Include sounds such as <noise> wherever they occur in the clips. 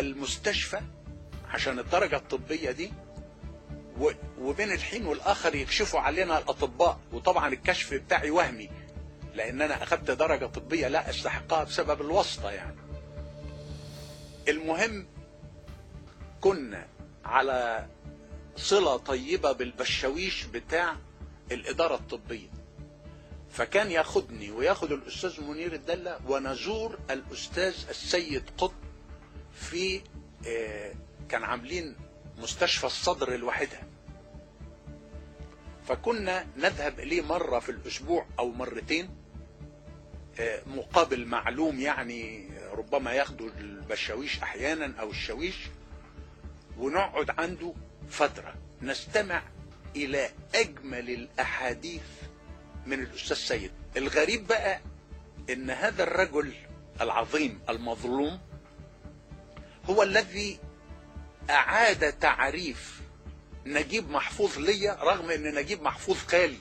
المستشفى عشان الدرجة الطبية دي وبين الحين والآخر يكشفوا علينا الأطباء وطبعا الكشف بتاعي وهمي لأن أنا أخذت درجة طبية لا أستحقها بسبب الواسطة يعني. المهم كنا على صلة طيبة بالبشاويش بتاع الإدارة الطبية. فكان ياخدني وياخد الأستاذ منير الدلة ونزور الأستاذ السيد قطب في آه، كان عاملين مستشفى الصدر لوحدها. فكنا نذهب إليه مرة في الأسبوع أو مرتين آه، مقابل معلوم يعني ربما ياخدوا البشاويش أحيانا أو الشاويش ونقعد عنده فترة. نستمع إلى أجمل الأحاديث من الأستاذ سيد. الغريب بقى إن هذا الرجل العظيم المظلوم هو الذي أعاد تعريف نجيب محفوظ ليا رغم إن نجيب محفوظ خالي.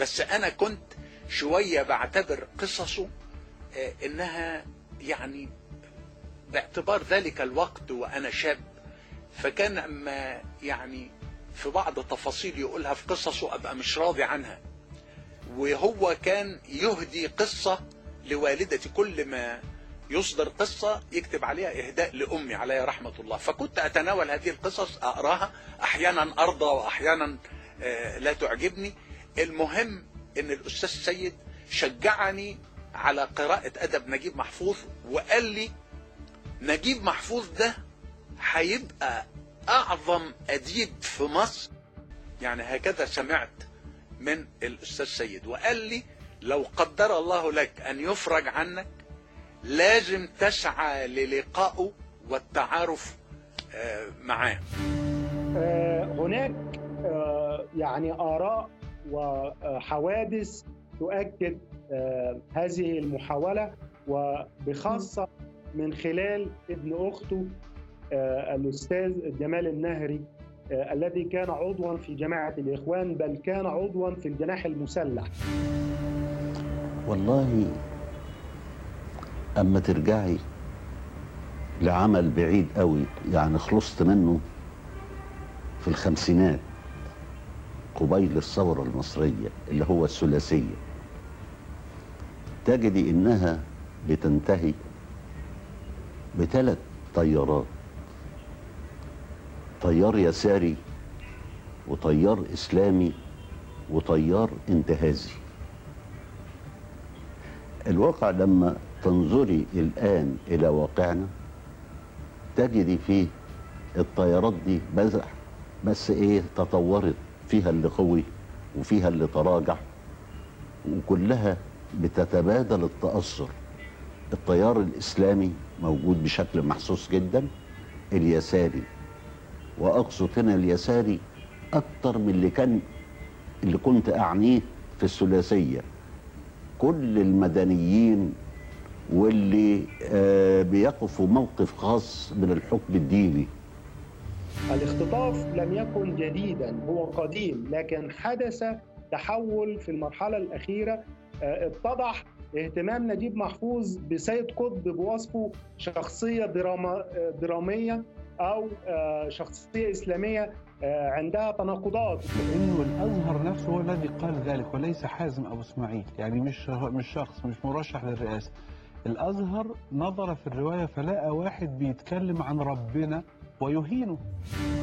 بس أنا كنت شوية بعتبر قصصه آه، إنها يعني باعتبار ذلك الوقت وأنا شاب. فكان أما يعني في بعض تفاصيل يقولها في قصصه أبقى مش راضي عنها. وهو كان يهدي قصة لوالدتي كل ما يصدر قصة يكتب عليها إهداء لأمي عليها رحمة الله. فكنت أتناول هذه القصص أقراها. أحيانا أرضى وأحيانا آه، لا تعجبني. المهم أن الأستاذ سيد شجعني على قراءة أدب نجيب محفوظ وقال لي نجيب محفوظ ده هيبقى أعظم أديب في مصر. يعني هكذا سمعت من الأستاذ سيد. وقال لي لو قدر الله لك أن يفرج عنك لازم تسعى للقائه والتعارف آه، معاه. آه، هناك آه، يعني آراء وحوادث تؤكد هذه المحاولة وبخاصة من خلال ابن أخته الأستاذ جمال النهري الذي كان عضوا في جماعة الإخوان بل كان عضوا في الجناح المسلح. والله أما ترجعي لعمل بعيد قوي يعني خلصت منه في الخمسينات قبيل الثورة المصرية اللي هو الثلاثية. تجدي إنها بتنتهي بثلاث طيارات. طيار يساري وطيار إسلامي وطيار انتهازي. الواقع لما تنظري الآن إلى واقعنا. تجدي فيه الطيارات دي بس, بس إيه تطورت. فيها اللي قوي وفيها اللي تراجع وكلها بتتبادل التأثر. التيار الإسلامي موجود بشكل محسوس جدا اليساري. وأقصد هنا اليساري أكتر من اللي كان اللي كنت أعنيه في الثلاثية. كل المدنيين واللي آه، بيقفوا موقف خاص من الحكم الديني. الاختطاف لم يكن جديدا هو قديم لكن حدث تحول في المرحلة الأخيرة. آه، اتضح اهتمام نجيب محفوظ بسيد قطب بوصفه شخصية دراما آه، درامية أو آه، شخصية إسلامية آه، عندها تناقضات. لأنه الأزهر نفسه هو الذي قال ذلك وليس حازم أبو إسماعيل. يعني مش مش شخص مش مرشح للرئاسة. الأزهر نظر في الرواية فلقى واحد بيتكلم عن ربنا ويهينه.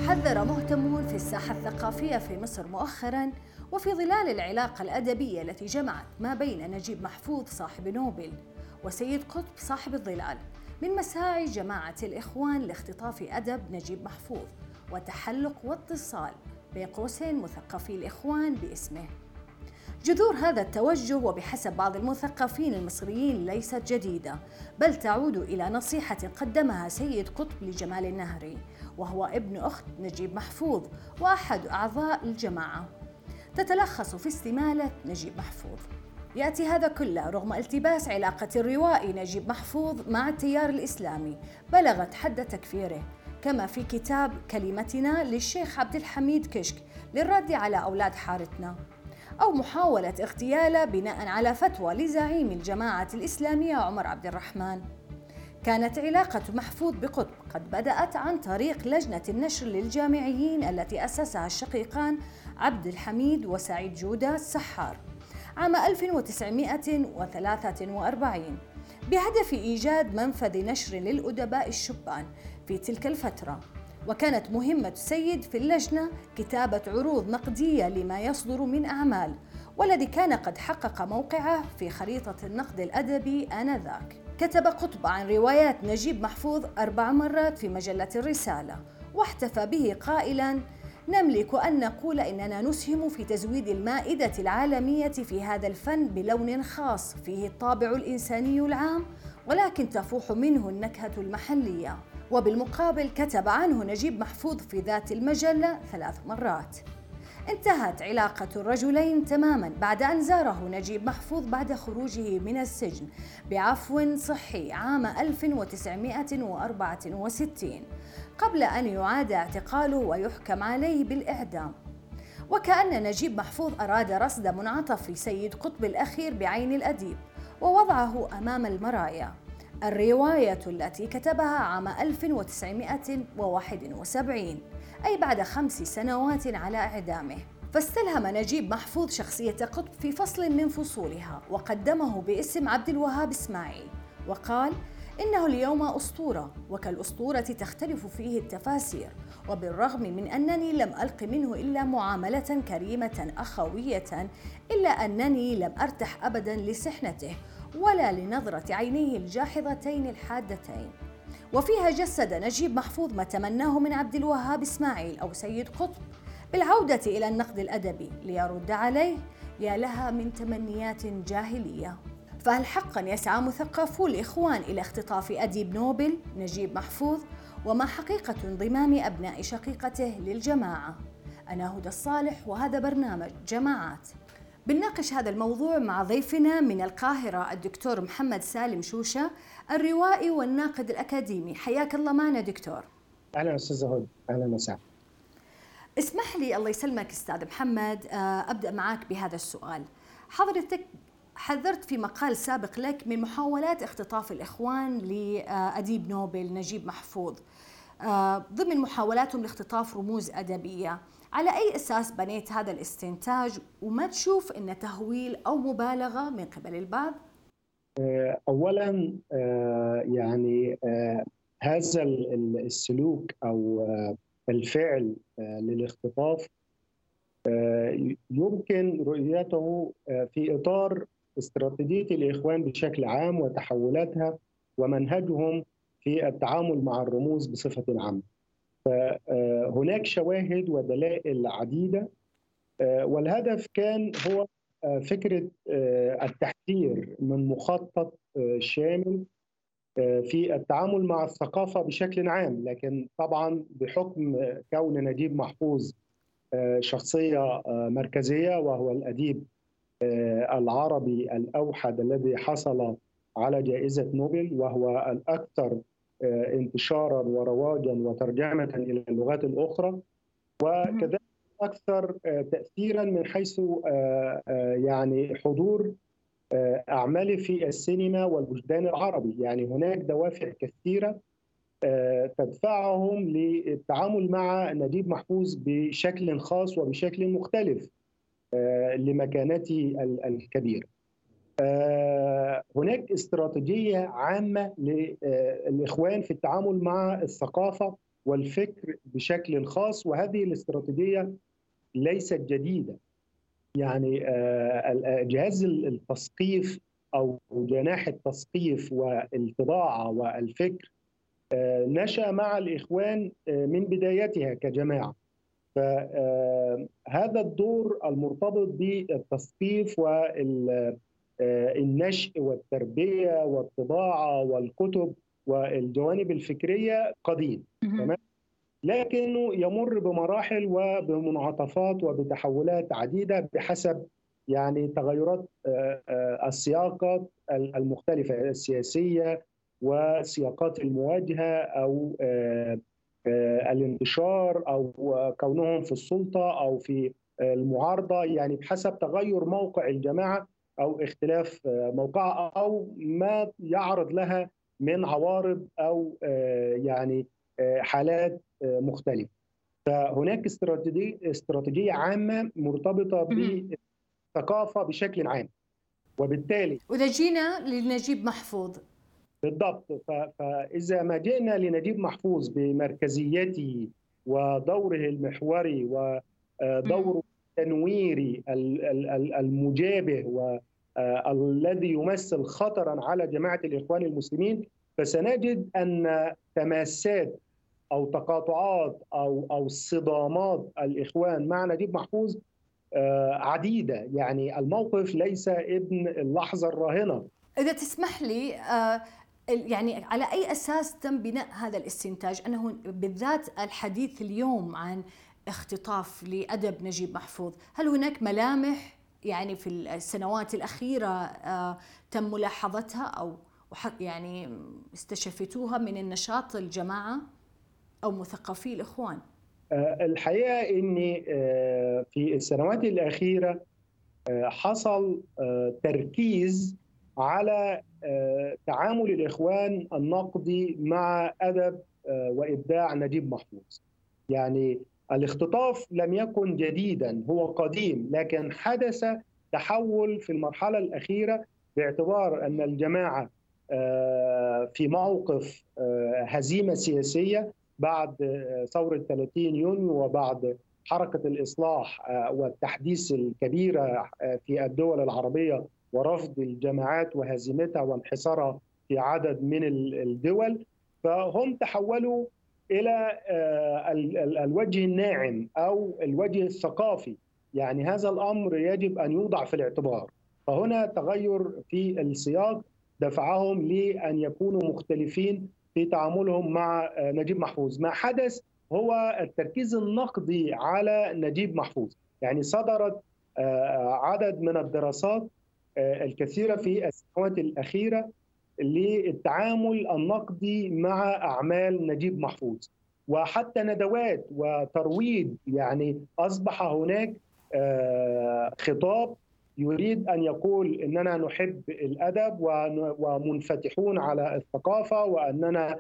حذر مهتمون في الساحة الثقافية في مصر مؤخرا وفي ظلال العلاقة الأدبية التي جمعت ما بين نجيب محفوظ صاحب نوبل وسيد قطب صاحب الظلال من مساعي جماعة الإخوان لاختطاف أدب نجيب محفوظ وتحلق واتصال بين قوسين مثقفي الإخوان باسمه. جذور هذا التوجه وبحسب بعض المثقفين المصريين ليست جديدة بل تعود إلى نصيحة قدمها سيد قطب لجمال النهري وهو ابن أخت نجيب محفوظ وأحد أعضاء الجماعة. تتلخص في استمالة نجيب محفوظ. يأتي هذا كله رغم التباس علاقة الروائي نجيب محفوظ مع التيار الإسلامي بلغت حد تكفيره كما في كتاب كلمتنا للشيخ عبد الحميد كشك للرد على أولاد حارتنا. أو محاولة اغتياله بناء على فتوى لزعيم الجماعة الإسلامية عمر عبد الرحمن. كانت علاقة محفوظ بقطب قد بدأت عن طريق لجنة النشر للجامعيين التي أسسها الشقيقان عبد الحميد وسعيد جودة السحار عام 1943 بهدف إيجاد منفذ نشر للأدباء الشبان في تلك الفترة. وكانت مهمة سيد في اللجنة كتابة عروض نقدية لما يصدر من أعمال والذي كان قد حقق موقعه في خريطة النقد الأدبي آنذاك. كتب قطب عن روايات نجيب محفوظ أربع مرات في مجلة الرسالة واحتفى به قائلاً نملك أن نقول إننا نسهم في تزويد المائدة العالمية في هذا الفن بلون خاص فيه الطابع الإنساني العام ولكن تفوح منه النكهة المحلية. وبالمقابل كتب عنه نجيب محفوظ في ذات المجلة ثلاث مرات. انتهت علاقة الرجلين تماما بعد أن زاره نجيب محفوظ بعد خروجه من السجن بعفو صحي عام 1964 قبل أن يعاد اعتقاله ويحكم عليه بالإعدام. وكأن نجيب محفوظ أراد رصد منعطف سيد قطب الأخير بعين الأديب ووضعه أمام المرايا. الرواية التي كتبها عام 1971 أي بعد خمس سنوات على إعدامه. فاستلهم نجيب محفوظ شخصية قطب في فصل من فصولها وقدمه باسم عبد الوهاب إسماعيل. وقال إنه اليوم أسطورة وكالأسطورة تختلف فيه التفاسير وبالرغم من أنني لم ألق منه إلا معاملة كريمة أخوية إلا أنني لم أرتح أبدا لسحنته ولا لنظرة عينيه الجاحظتين الحادتين. وفيها جسد نجيب محفوظ ما تمناه من عبد الوهاب إسماعيل أو سيد قطب. بالعودة إلى النقد الأدبي ليرد عليه يا لها من تمنيات جاهلية. فهل حقا يسعى مثقفو الإخوان إلى اختطاف أديب نوبل نجيب محفوظ؟ وما حقيقة انضمام أبناء شقيقته للجماعة؟ أنا هدى الصالح وهذا برنامج جماعات. بنناقش هذا الموضوع مع ضيفنا من القاهرة الدكتور محمد سالم شوشة الروائي والناقد الأكاديمي. حياك الله معنا دكتور. أهلا أستاذ هدى أهلا وسهلا. اسمح لي الله يسلمك أستاذ محمد آه، أبدأ معك بهذا السؤال. حضرتك حذرت في مقال سابق لك من محاولات اختطاف الإخوان لأديب نوبل نجيب محفوظ. آه، ضمن محاولاتهم لاختطاف رموز أدبية. على أي أساس بنيت هذا الاستنتاج وما تشوف انه تهويل أو مبالغة من قبل البعض اولا آه، يعني آه، هذا ال- ال- السلوك آه، الفعل آه، للاختطاف آه، يمكن رؤيته آه، في إطار استراتيجية الإخوان بشكل عام وتحولاتها ومنهجهم في التعامل مع الرموز بصفة عامة. فهناك شواهد ودلائل عديدة. آه، والهدف كان هو آه، فكرة آه، التحذير من مخطط شامل في التعامل مع الثقافة بشكل عام، لكن طبعا بحكم كون نجيب محفوظ شخصية مركزية وهو الأديب العربي الأوحد الذي حصل على جائزة نوبل وهو الأكثر انتشارا ورواجا وترجمة إلى اللغات الأخرى وكذلك أكثر آه، تاثيرا من حيث آه، آه، يعني حضور آه، اعماله في السينما والوجدان العربي يعني هناك دوافع كثيرة آه، تدفعهم للتعامل مع نجيب محفوظ بشكل خاص وبشكل مختلف آه، لمكانته ال- الكبيره. آه، هناك استراتيجية عامة للاخوان في التعامل مع الثقافة والفكر بشكل خاص وهذه الاستراتيجية ليست جديدة. يعني آه، آه، جهاز التثقيف أو جناح التثقيف والطباعة والفكر آه، نشأ مع الإخوان آه، من بدايتها كجماعة. فهذا الدور المرتبط بالتثقيف والنشء والتربية والطباعة والكتب والجوانب الفكرية قديم تمام؟ لكنه يمر بمراحل وبمنعطفات وبتحولات عديدة بحسب يعني تغيرات آه، آه، السياقات المختلفة السياسية وسياقات المواجهة أو آه، آه، الانتشار أو آه، كونهم في السلطة أو في آه، المعارضة يعني بحسب تغير موقع الجماعة أو اختلاف آه، موقعها أو ما يعرض لها من عوارض أو آه، يعني آه، حالات مختلفة. فهناك استراتيجيه استراتيجية عامة مرتبطة. بالثقافة بشكل عام. وبالتالي واذا جينا لنجيب محفوظ. بالضبط. ف- فإذا ما جئنا لنجيب محفوظ بمركزيته ودوره المحوري ودوره التنويري ال- ال- ال- المجابه والذي يمثل خطرا على جماعة الإخوان المسلمين فسنجد أن تماسات أو تقاطعات أو أو صدامات الإخوان مع نجيب محفوظ آه، عديدة. يعني الموقف ليس ابن اللحظة الراهنة. إذا تسمح لي آه، يعني على أي أساس تم بناء هذا الاستنتاج؟ أنه بالذات الحديث اليوم عن اختطاف لأدب نجيب محفوظ هل هناك ملامح؟ يعني في السنوات الأخيرة آه، تم ملاحظتها أو يعني استشفتوها من النشاط الجماعة أو مثقفي الإخوان آه، الحقيقة ان آه، في السنوات الأخيرة آه، حصل تركيز على تعامل الإخوان النقدي مع أدب آه، وإبداع نجيب محفوظ. يعني الاختطاف لم يكن جديدا هو قديم لكن حدث تحول في المرحلة الأخيرة باعتبار أن الجماعة آه، في موقف آه، هزيمة سياسية بعد آه، ثورة 30 يونيو وبعد حركة الإصلاح والتحديث الكبيره في الدول العربية ورفض الجماعات وهزيمتها وانحصارها في عدد من ال- الدول. فهم تحولوا إلى آه، ال- ال- الوجه الناعم أو الوجه الثقافي. يعني هذا الأمر يجب أن يوضع في الاعتبار. فهنا تغير في السياق دفعهم لأن يكونوا مختلفين في تعاملهم مع آه، نجيب محفوظ. ما حدث هو التركيز النقدي على نجيب محفوظ. يعني صدرت آه، عدد من الدراسات الكثيرة في السنوات الأخيرة للتعامل النقدي مع أعمال نجيب محفوظ. وحتى ندوات وترويج يعني أصبح هناك آه، خطاب يريد أن يقول إننا نحب الأدب ون- ومنفتحون على الثقافة وأننا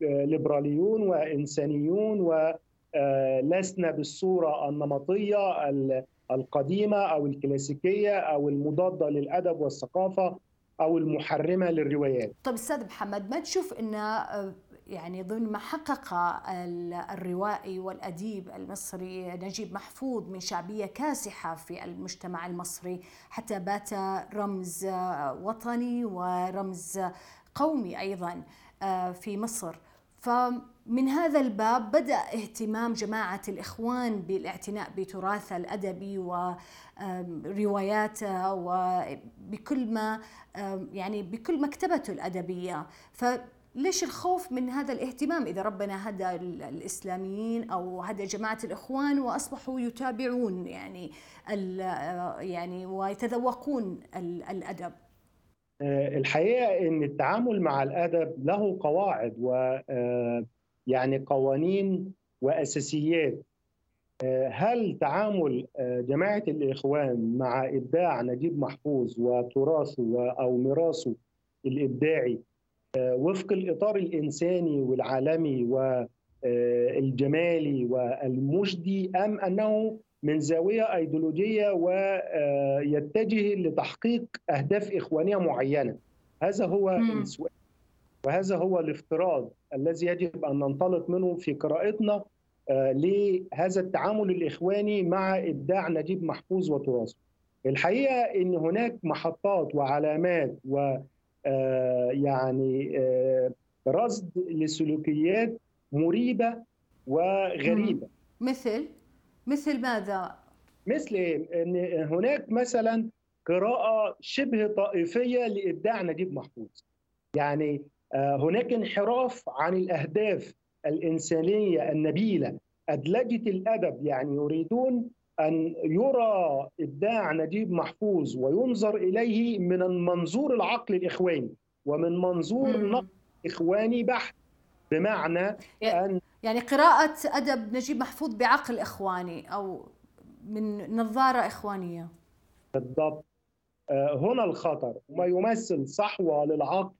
ليبراليون وإنسانيون ولسنا بالصورة النمطية ال- القديمة أو الكلاسيكية أو المضادة للأدب والثقافة. أو المحرمة للروايات. طيب أستاذ محمد ما تشوف إن آه، يعني ضمن ما حقق ال- الروائي والأديب المصري نجيب محفوظ من شعبية كاسحة في المجتمع المصري حتى بات رمز وطني ورمز قومي أيضا آه، في مصر. فمن هذا الباب بدأ اهتمام جماعة الإخوان بالاعتناء بتراثه الادبي ورواياته وبكل ما يعني بكل مكتبته الأدبية. فليش الخوف من هذا الاهتمام إذا ربنا هدى ال- الإسلاميين أو هدى جماعة الإخوان وأصبحوا يتابعون يعني آه، يعني ويتذوقون ال- الأدب؟ آه، الحقيقة إن التعامل مع الأدب له قواعد و آه، يعني قوانين وأساسيات. آه، هل تعامل آه، جماعة الإخوان مع إبداع نجيب محفوظ وتراثه أو ميراثه الإبداعي آه، وفق الإطار الإنساني والعالمي والجمالي والمجدي أم أنه من زاوية أيديولوجية ويتجه لتحقيق أهداف إخوانية معينة؟ هذا هو. السؤال. وهذا هو الافتراض الذي يجب أن ننطلق منه في قراءتنا آه، لهذا التعامل الإخواني مع إبداع نجيب محفوظ وتراثه. الحقيقة إن هناك محطات وعلامات و آه، يعني آه، رصد لسلوكيات مريبة وغريبة مثل مثل ماذا؟ مثل إيه؟ إن هناك مثلا قراءة شبه طائفية لإبداع نجيب محفوظ يعني هناك انحراف عن الأهداف الإنسانية النبيلة. ادلجه الأدب يعني يريدون أن يرى إبداع نجيب محفوظ وينظر إليه من المنظور العقل الإخواني ومن منظور. نقد إخواني بحت. بمعنى أن يعني قراءة أدب نجيب محفوظ بعقل إخواني أو من نظارة إخوانية. بالضبط. آه، هنا الخطر. وما يمثل صحوة للعقل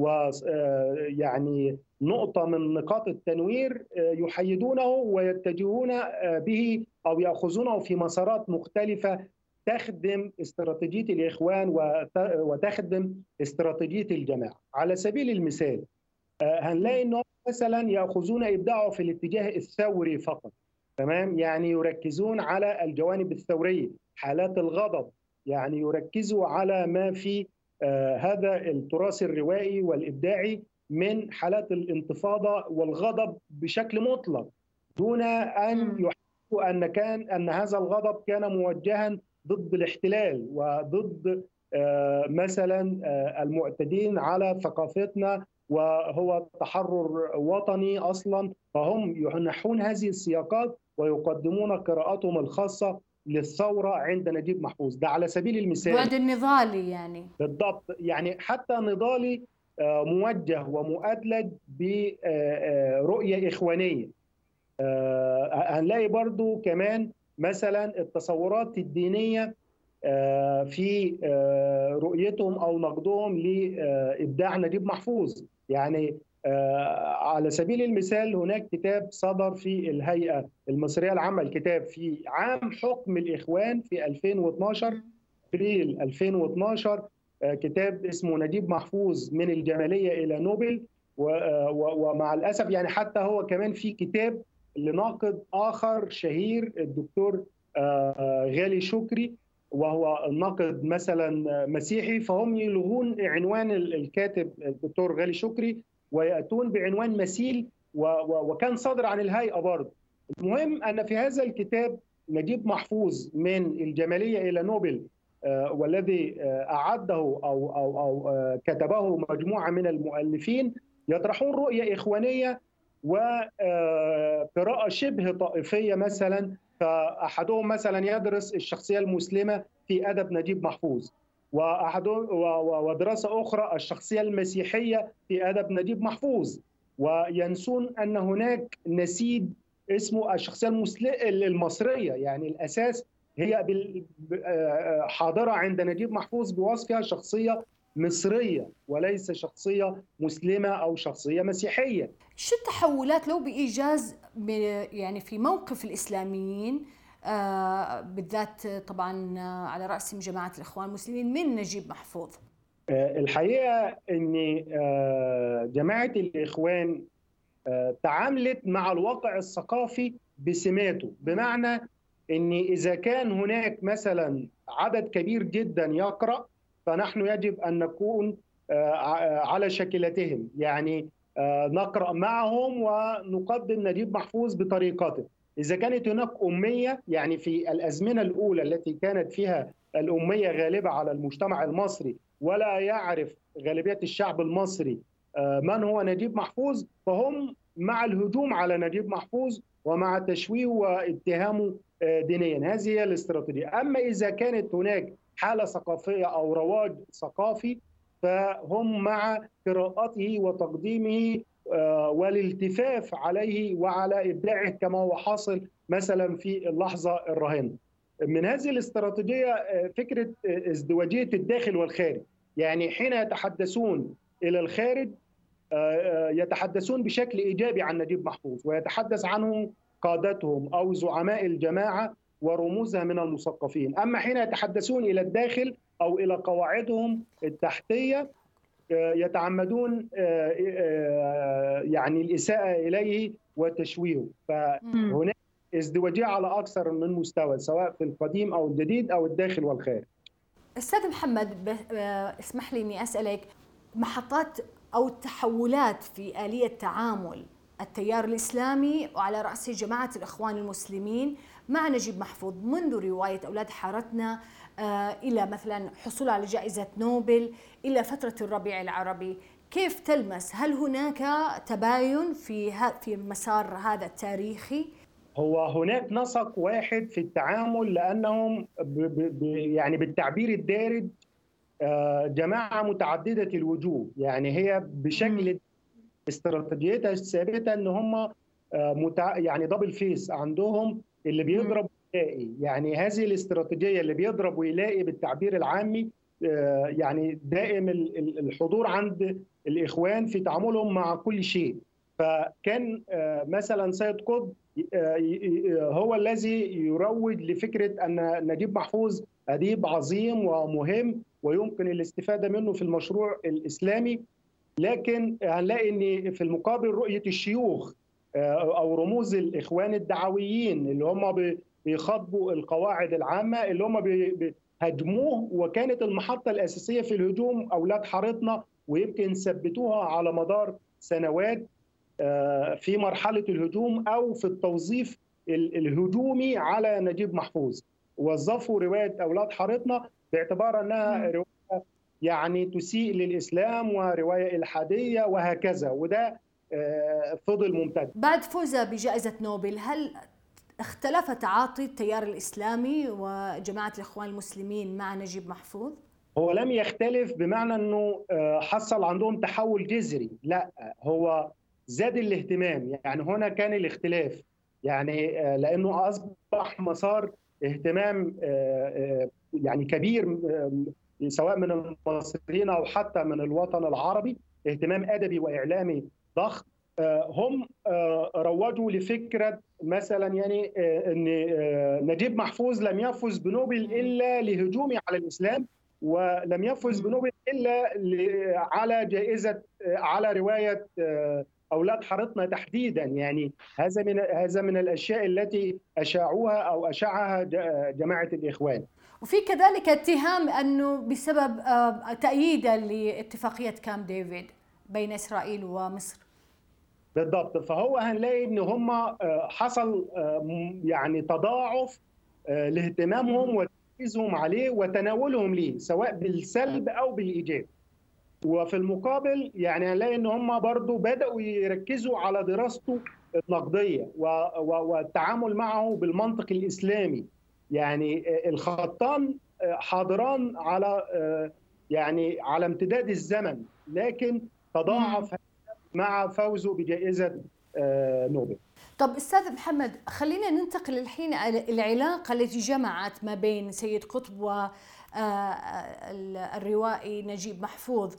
ويعني نقطة من نقاط التنوير آه، يحيدونه ويتجهون آه، به أو يأخذونه في مسارات مختلفة تخدم استراتيجية الإخوان وت- وتخدم استراتيجية الجماعة. على سبيل المثال آه، هنلاقي أنهم مثلا يأخذون إبداعه في الاتجاه الثوري فقط تمام؟ يعني يركزون على الجوانب الثورية حالات الغضب يعني يركزوا على ما في آه، هذا التراث الروائي والإبداعي من حالات الانتفاضة والغضب بشكل مطلق دون أن مم. يحسوا أن كان أن هذا الغضب كان موجها ضد الاحتلال وضد آه، مثلا آه، المعتدين على ثقافتنا وهو تحرر وطني أصلا فهم ينحون هذه السياقات ويقدمون قراءاتهم الخاصة للثورة عند نجيب محفوظ. ده على سبيل المثال بعد النضالي يعني. بالضبط. يعني حتى نضالي آه، موجه ومؤدلج برؤيه إخوانية. آه، هنلاقي برضو كمان مثلا التصورات الدينية آه، في آه، رؤيتهم أو نقدهم لإبداع نجيب محفوظ. يعني آه، على سبيل المثال هناك كتاب صدر في الهيئة المصرية العامة الكتاب في عام حكم الإخوان في 2012 أبريل 2012 آه، كتاب اسمه نجيب محفوظ من الجمالية إلى نوبل آه، ومع الأسف يعني حتى هو كمان في كتاب لناقد آخر شهير الدكتور آه، غالي شكري وهو ناقد مثلا مسيحي فهم يلغون عنوان ال- الكاتب الدكتور غالي شكري ويأتون بعنوان مثيل وكان صادر عن الهيئة برضه. المهم أن في هذا الكتاب نجيب محفوظ من الجمالية إلى نوبل آه، والذي آه، أعده أو أو أو آه، كتبه مجموعة من المؤلفين يطرحون رؤية إخوانية وقراءه شبه طائفية مثلا فأحدهم مثلا يدرس الشخصية المسلمة في أدب نجيب محفوظ واحدهم و- و- ودراسة أخرى الشخصية المسيحية في ادب نجيب محفوظ. وينسون أن هناك نسيج اسمه الشخصية المصرية يعني الأساس هي حاضرة عند نجيب محفوظ بوصفها شخصية مصرية وليس شخصية مسلمة أو شخصية مسيحية. شو التحولات لو بإيجاز ب- يعني في موقف الإسلاميين آه، بالذات طبعا آه، على رأسهم جماعة الإخوان المسلمين من نجيب محفوظ. آه، الحقيقة ان آه، جماعة الإخوان آه، تعاملت مع الواقع الثقافي بسماته. بمعنى ان إذا كان هناك مثلا عدد كبير جدا يقرأ فنحن يجب أن نكون آه، على شكلتهم يعني آه، نقرأ معهم ونقدم نجيب محفوظ بطريقته. إذا كانت هناك أمية يعني في الأزمنة الأولى التي كانت فيها الأمية غالبة على المجتمع المصري ولا يعرف غالبية الشعب المصري آه، من هو؟ نجيب محفوظ. فهم مع الهجوم على نجيب محفوظ ومع تشويه واتهامه آه، دينيا. هذه هي الاستراتيجية. أما إذا كانت هناك حالة ثقافية أو رواج ثقافي فهم مع قراءته وتقديمه والالتفاف عليه وعلى إبداعه كما هو حاصل مثلا في اللحظة الراهنه. من هذه الاستراتيجية آه، فكرة آه، ازدواجية الداخل والخارج، يعني حين يتحدثون إلى الخارج آه، آه، يتحدثون بشكل إيجابي عن نجيب محفوظ ويتحدث عنه قادتهم أو زعماء الجماعة ورموزها من المثقفين، أما حين يتحدثون إلى الداخل أو إلى قواعدهم التحتية آه، يتعمدون آه، آه، يعني الإساءة إليه وتشويهه، فهناك ازدواجية على أكثر من مستوى سواء في القديم أو الجديد أو الداخل والخارج. أستاذ محمد آه، اسمح لي إني أسألك محطات أو تحولات في آلية تعامل التيار الإسلامي وعلى رأسه جماعة الإخوان المسلمين مع نجيب محفوظ منذ رواية أولاد حارتنا آه، إلى مثلا حصول على جائزة نوبل إلى فترة الربيع العربي. كيف تلمس؟ هل هناك تباين في في مسار هذا التاريخي؟ هو هناك نسق واحد في التعامل لأنهم ب ب يعني بالتعبير الدارج آه، جماعة متعددة الوجوه. يعني هي بشكل استراتيجيتها الثابتة إن هم آه،. يعني دبل فيس عندهم اللي بيضرب ويلاقي يعني هذه الاستراتيجية اللي بيضرب ويلاقي بالتعبير العامي آه، يعني دائم ال- ال- الحضور عند الإخوان في تعاملهم مع كل شيء. فكان آه، مثلا سيد قطب آه، هو الذي يروج لفكرة أن نجيب محفوظ أديب عظيم ومهم ويمكن الاستفادة منه في المشروع الإسلامي. لكن هنلاقي إن في المقابل رؤية الشيوخ أو رموز الإخوان الدعويين اللي هم بيخاطبوا القواعد العامة اللي هم بي- بي- هاجموه وكانت المحطة الأساسية في الهجوم أولاد حارتنا ويمكن ثبتوها على مدار سنوات آه، في مرحلة الهجوم أو في التوظيف ال- الهجومي على نجيب محفوظ. وظفوا رواية أولاد حارتنا باعتبار أنها رواية يعني تسيء للإسلام ورواية إلحادية وهكذا وده آه، فضل ممتد. بعد فوزه بجائزة نوبل هل اختلف تعاطي التيار الإسلامي وجماعة الإخوان المسلمين مع نجيب محفوظ؟ هو لم يختلف بمعنى أنه آه، حصل عندهم تحول جذري. لا هو زاد الاهتمام. يعني هنا كان الاختلاف. يعني آه، لأنه أصبح مسار اهتمام آه، يعني كبير سواء من المصريين أو حتى من الوطن العربي اهتمام أدبي وإعلامي ضخم. هم آه، روجوا لفكرة مثلا يعني آه، إن آه، نجيب محفوظ لم يفز بنوبل إلا لهجومه على الإسلام ولم يفز بنوبل إلا على جائزة على رواية آه، أولاد حارتنا تحديدا. يعني هذا من هذا من الأشياء التي أشاعوها أو اشاعها جماعة الإخوان. وفي كذلك اتهام أنه بسبب آه، تأييدا لاتفاقية كامب ديفيد بين إسرائيل ومصر. بالضبط. فهو هنلاقي إن هم آه، حصل آه، يعني تضاعف آه، لاهتمامهم وتركيزهم عليه وتناولهم ليه سواء بالسلب أو بالإيجاب. وفي المقابل يعني هنلاقي إن هم برضو بدأوا يركزوا على دراسته النقدية والتعامل معه بالمنطق الإسلامي. يعني الخطان حاضران على يعني على امتداد الزمن لكن تضاعف مع فوزه بجائزة آه، نوبل. طب أستاذ محمد خلينا ننتقل الحين العلاقة التي جمعت ما بين سيد قطب والروائي نجيب محفوظ.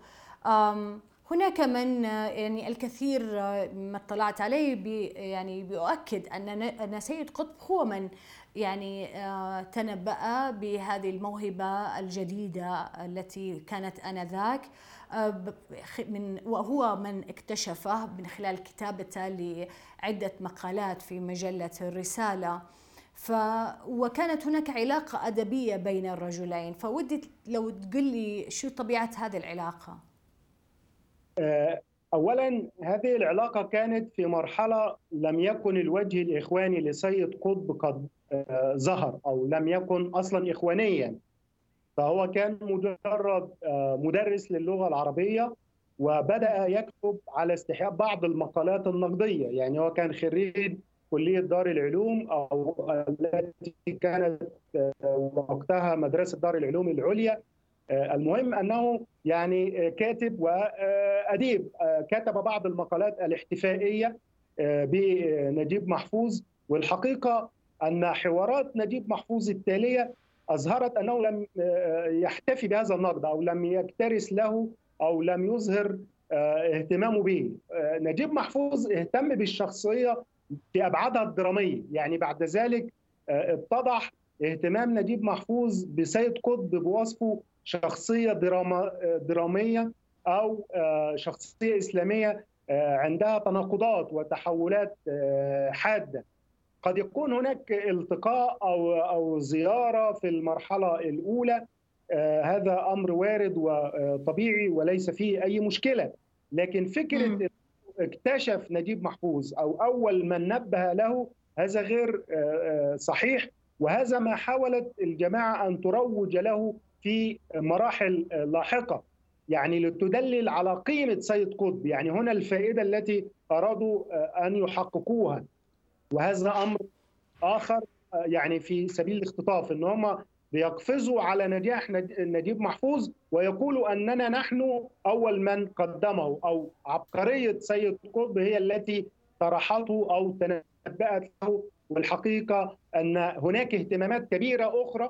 هناك من آه، يعني الكثير آه، ما اطلعت عليه بي يعني بيؤكد أن أن سيد قطب هو من يعني آه، تنبأ بهذه الموهبة الجديدة التي كانت آنذاك. آه، من وهو من اكتشفه من خلال كتابته لعدة مقالات في مجلة الرسالة. ف وكانت هناك علاقة أدبية بين الرجلين. فودي لو تقول لي شو طبيعة هذه العلاقة؟ اولا هذه العلاقة كانت في مرحلة لم يكن الوجه الإخواني لسيد قطب قد ظهر أو لم يكن أصلا اخوانيا. فهو كان مجرد آه، مدرس للغة العربية وبدأ يكتب على استحياء بعض المقالات النقدية. يعني هو كان خريج كلية دار العلوم أو التي كانت آه، وقتها مدرسة دار العلوم العليا. آه، المهم أنه يعني كاتب واديب كتب بعض المقالات الاحتفائية بنجيب محفوظ. والحقيقة أن حوارات نجيب محفوظ التالية أظهرت أنه لم آه، يحتفي بهذا النقد أو لم يكترث له أو لم يظهر آه، اهتمامه به. آه، نجيب محفوظ اهتم بالشخصية في أبعادها الدرامية. يعني بعد ذلك اتضح اهتمام نجيب محفوظ بسيد قطب بوصفه شخصية دراما درامية أو شخصية إسلامية عندها تناقضات وتحولات حادة. قد يكون هناك التقاء أو أو زيارة في المرحلة الأولى. آه، هذا أمر وارد وطبيعي وليس فيه أي مشكلة. لكن فكرة. اكتشف نجيب محفوظ أو أول من نبه له هذا غير آه، آه، صحيح. وهذا ما حاولت الجماعة أن تروج له في مراحل لاحقة. يعني لتدلل على قيمة سيد قطب. يعني هنا الفائدة التي أرادوا أن يحققوها. وهذا أمر آخر يعني في سبيل الاختطاف إن هم بيقفزوا على نجاح نج- نجيب محفوظ ويقولوا أننا نحن أول من قدمه أو عبقرية سيد قطب هي التي طرحته أو تنبأت له. والحقيقة أن هناك اهتمامات كبيرة أخرى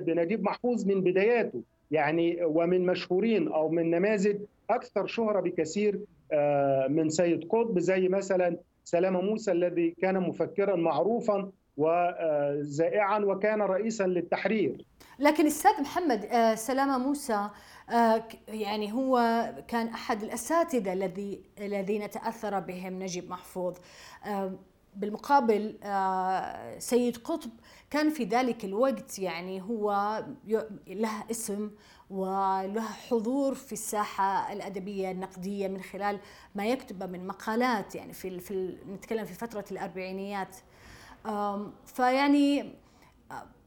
بنجيب محفوظ من بداياته يعني ومن مشهورين أو من نماذج أكثر شهرة بكثير آه، من سيد قطب زي مثلا سلامه موسى الذي كان مفكرا معروفا وزائعا وكان رئيسا للتحرير. لكن أستاذ محمد آه، سلامه موسى آه، يعني هو كان أحد الأساتذة الذي الذين تأثر بهم نجيب محفوظ. آه، بالمقابل سيد قطب كان في ذلك الوقت يعني هو له اسم وله حضور في الساحة الأدبية النقدية من خلال ما يكتب من مقالات يعني في في نتكلم في فترة الأربعينيات. آم، فيعني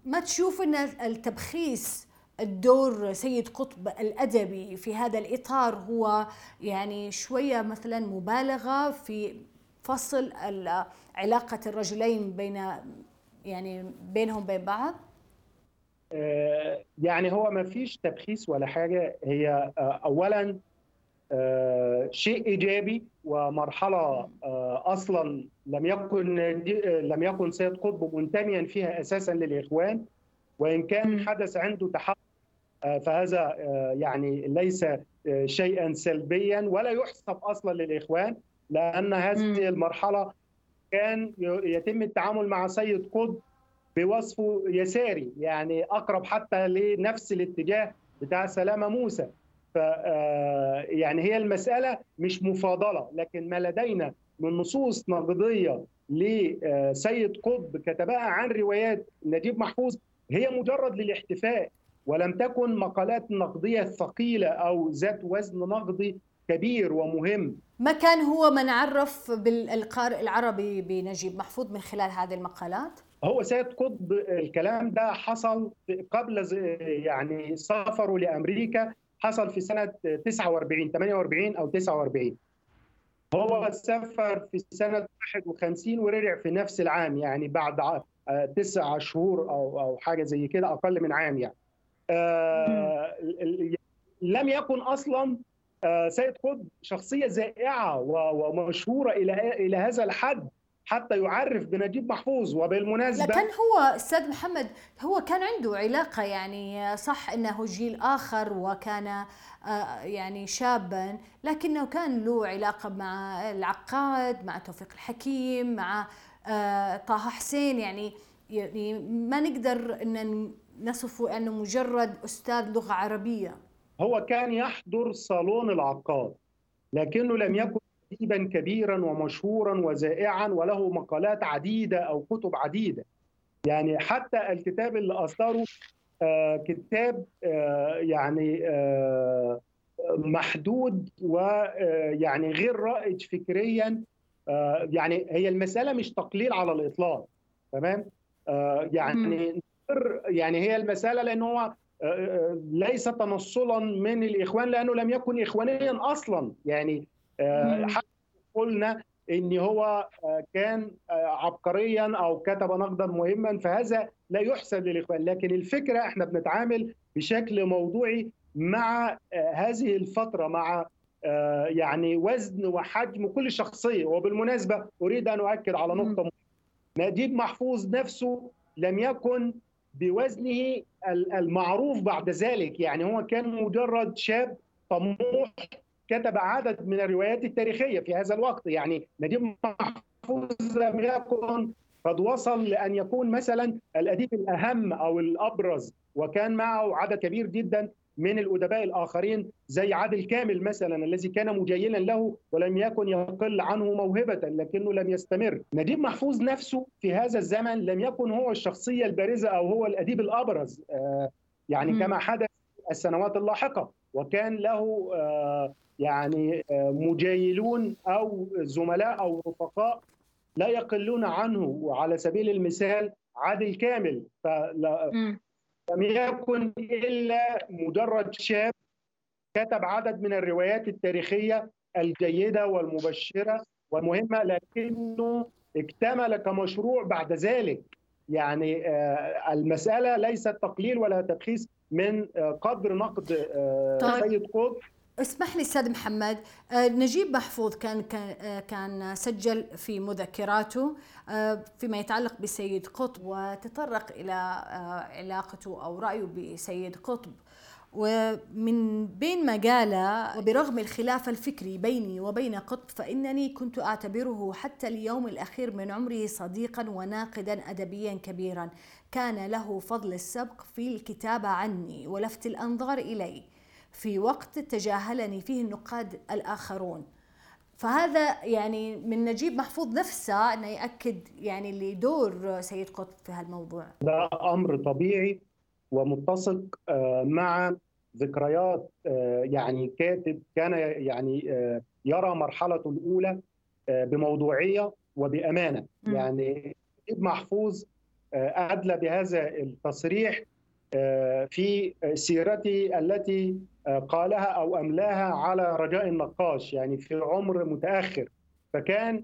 ما تشوف إن التبخيس الدور سيد قطب الأدبي في هذا الإطار هو يعني شوية مثلا مبالغة في فصل علاقة الرجلين بين يعني بينهم بين بعض؟ آه، يعني هو ما فيش تبخيس ولا حاجة هي آه، أولا آه، شيء إيجابي ومرحلة آه، أصلا لم يكن آه، لم يكن سيد قطب منتميا فيها أساسا للإخوان وإن مم. كان حدث عنده آه، فهذا آه، يعني ليس آه، شيئا سلبيا ولا يحسب أصلا للإخوان لأن مم. هذه المرحلة كان يتم التعامل مع سيد قطب بوصفه يساري يعني أقرب حتى لنفس الاتجاه بتاع سلامة موسى. ف آه، يعني هي المسألة مش مفاضلة لكن ما لدينا من نصوص نقدية لسيد قطب كتبها عن روايات نجيب محفوظ هي مجرد للاحتفاء ولم تكن مقالات نقدية ثقيلة أو ذات وزن نقدي كبير ومهم. ما كان هو من عرف بالقارئ العربي بنجيب محفوظ من خلال هذه المقالات؟ هو سيد قطب الكلام ده حصل قبل يعني سفره لأمريكا حصل في سنة 49 48 أو 49 هو سافر في سنة 51 ورجع في نفس العام يعني بعد آه، تسع شهور أو أو حاجة زي كده أقل من عام يعني. آه، لم يكن أصلا سيد قطب شخصية زائعه و- ومشهورة إلى إلى هذا الحد حتى يعرف بنجيب محفوظ. وبالمناسبة لكن هو أستاذ محمد هو كان عنده علاقة يعني صح إنه جيل آخر وكان آه، يعني شابا لكنه كان له علاقة مع العقاد مع توفيق الحكيم مع آه، طه حسين. يعني يعني ما نقدر إن نصفه إنه مجرد أستاذ لغة عربية. هو كان يحضر صالون العقاد لكنه لم يكن أديبا كبيرا ومشهورا وزائعا وله مقالات عديدة أو كتب عديدة. يعني حتى الكتاب اللي أصدره آه، كتاب آه، يعني آه، محدود ويعني غير رائج فكريا آه، يعني هي المسألة مش تقليل على الإطلاق تمام؟ آه، يعني يعني هي المسألة لأن هو آه، ليس تنصلا من الإخوان لأنه لم يكن إخوانيا أصلا يعني آه،. حتى قلنا إن هو آه، كان آه، عبقريا أو كتب نقدا مهما فهذا لا يحسب للإخوان لكن الفكرة إحنا بنتعامل بشكل موضوعي مع هذه الفترة مع يعني وزن وحجم كل شخصية وبالمناسبة أريد أن أؤكد على نقطة مهمة. نجيب محفوظ نفسه لم يكن بوزنه ال- المعروف بعد ذلك. يعني هو كان مجرد شاب طموح كتب عدد من الروايات التاريخية في هذا الوقت. يعني نجيب محفوظ لم يكن قد وصل لأن يكون مثلا الأديب الأهم أو الأبرز وكان معه عدد كبير جدا. من الأدباء الآخرين زي عادل كامل مثلا الذي كان مجيلا له ولم يكن يقل عنه موهبة لكنه لم يستمر. نجيب محفوظ نفسه في هذا الزمن لم يكن هو الشخصية البارزة أو هو الأديب الأبرز آه، يعني. كما حدث السنوات اللاحقة. وكان له آه، يعني آه، مجايلون أو زملاء أو رفقاء لا يقلون عنه. وعلى سبيل المثال عادل كامل فلم يكن إلا مجرد شاب كتب عدد من الروايات التاريخية الجيدة والمبشرة والمهمه لكنه اكتمل كمشروع بعد ذلك. يعني آه، المسألة ليست تقليل ولا تبخيس من آه، قدر نقد آه، طيب. سيد قطب. اسمح لي أستاذ محمد نجيب محفوظ كان كان سجل في مذكراته. فيما يتعلق بسيد قطب وتطرق إلى آه، علاقته أو رأيه بسيد قطب. ومن بين ما قال وبرغم الخلاف الفكري بيني وبين قطب فإنني كنت أعتبره حتى اليوم الأخير من عمره صديقا وناقدا أدبيا كبيرا. كان له فضل السبق في الكتابة عني ولفت الأنظار إلي في وقت تجاهلني فيه النقاد الآخرون. فهذا يعني من نجيب محفوظ نفسه إنه يأكد يعني لدور سيد قطب في هالموضوع ده أمر طبيعي ومتسق آه، مع ذكريات آه، يعني كاتب كان يعني آه، يرى مرحلته الأولى بموضوعية وبأمانة مم. يعني نجيب محفوظ أدلى بهذا التصريح في سيرته التي قالها أو أملاها على رجاء النقاش يعني في عمر متأخر. فكان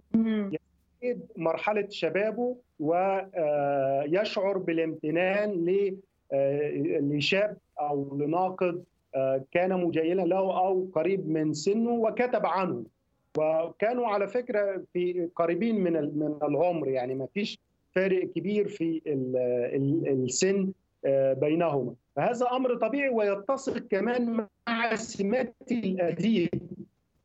مرحلة شبابه ويشعر بالامتنان ل- لشاب أو لناقد كان مجيلا له أو قريب من سنه وكتب عنه. وكانوا على فكرة في قريبين من من العمر يعني ما فيش فارق كبير في ال- ال- السن. بينهما. فهذا أمر طبيعي ويتسق كمان مع سمات الاديب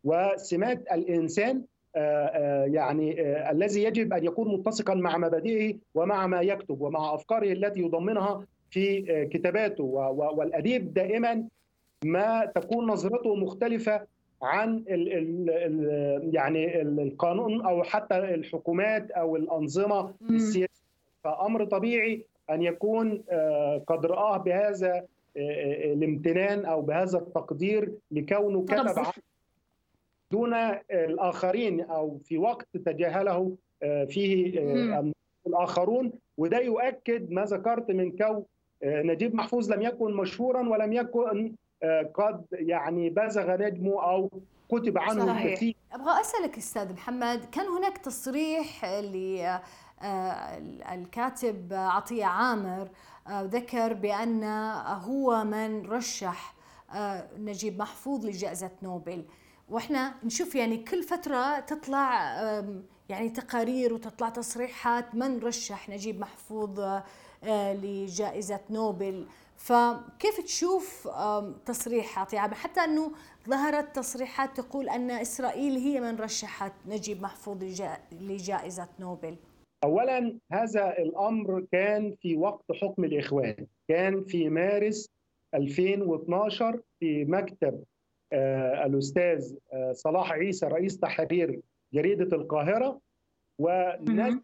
وسمات الإنسان آه، آه، يعني آه، الذي يجب أن يكون متسقا مع مبادئه ومع ما يكتب ومع أفكاره التي يضمنها في كتاباته. و- و- والأديب دائما ما تكون نظرته مختلفة عن ال ال يعني ال- القانون أو حتى الحكومات أو الأنظمة مم. السياسية. فأمر طبيعي أن يكون آه، قد رآه بهذا آه، آه، الامتنان أو بهذا التقدير لكونه كتب دون الآخرين أو في وقت تجاهله فيه الآخرون. وده يؤكد ما ذكرت من كون نجيب محفوظ لم يكن مشهورا ولم يكن قد يعني بزغ نجمه أو كتب عنه صحيح. الكثير أبغى أسألك أستاذ محمد كان هناك تصريح للكاتب عطية عامر آه، ذكر بأن هو من رشح آه، نجيب محفوظ لجائزة نوبل. وإحنا نشوف يعني كل فترة تطلع يعني تقارير وتطلع تصريحات من رشح نجيب محفوظ آه، آه، لجائزة نوبل. فكيف تشوف آم، تصريح عطيه عامر حتى إنه ظهرت تصريحات تقول أن إسرائيل هي من رشحت نجيب محفوظ لجا- لجائزة نوبل. اولا هذا الأمر كان في وقت حكم الإخوان. كان في مارس 2012 في مكتب آه، الأستاذ آه، صلاح عيسى رئيس تحرير جريدة القاهرة ونزل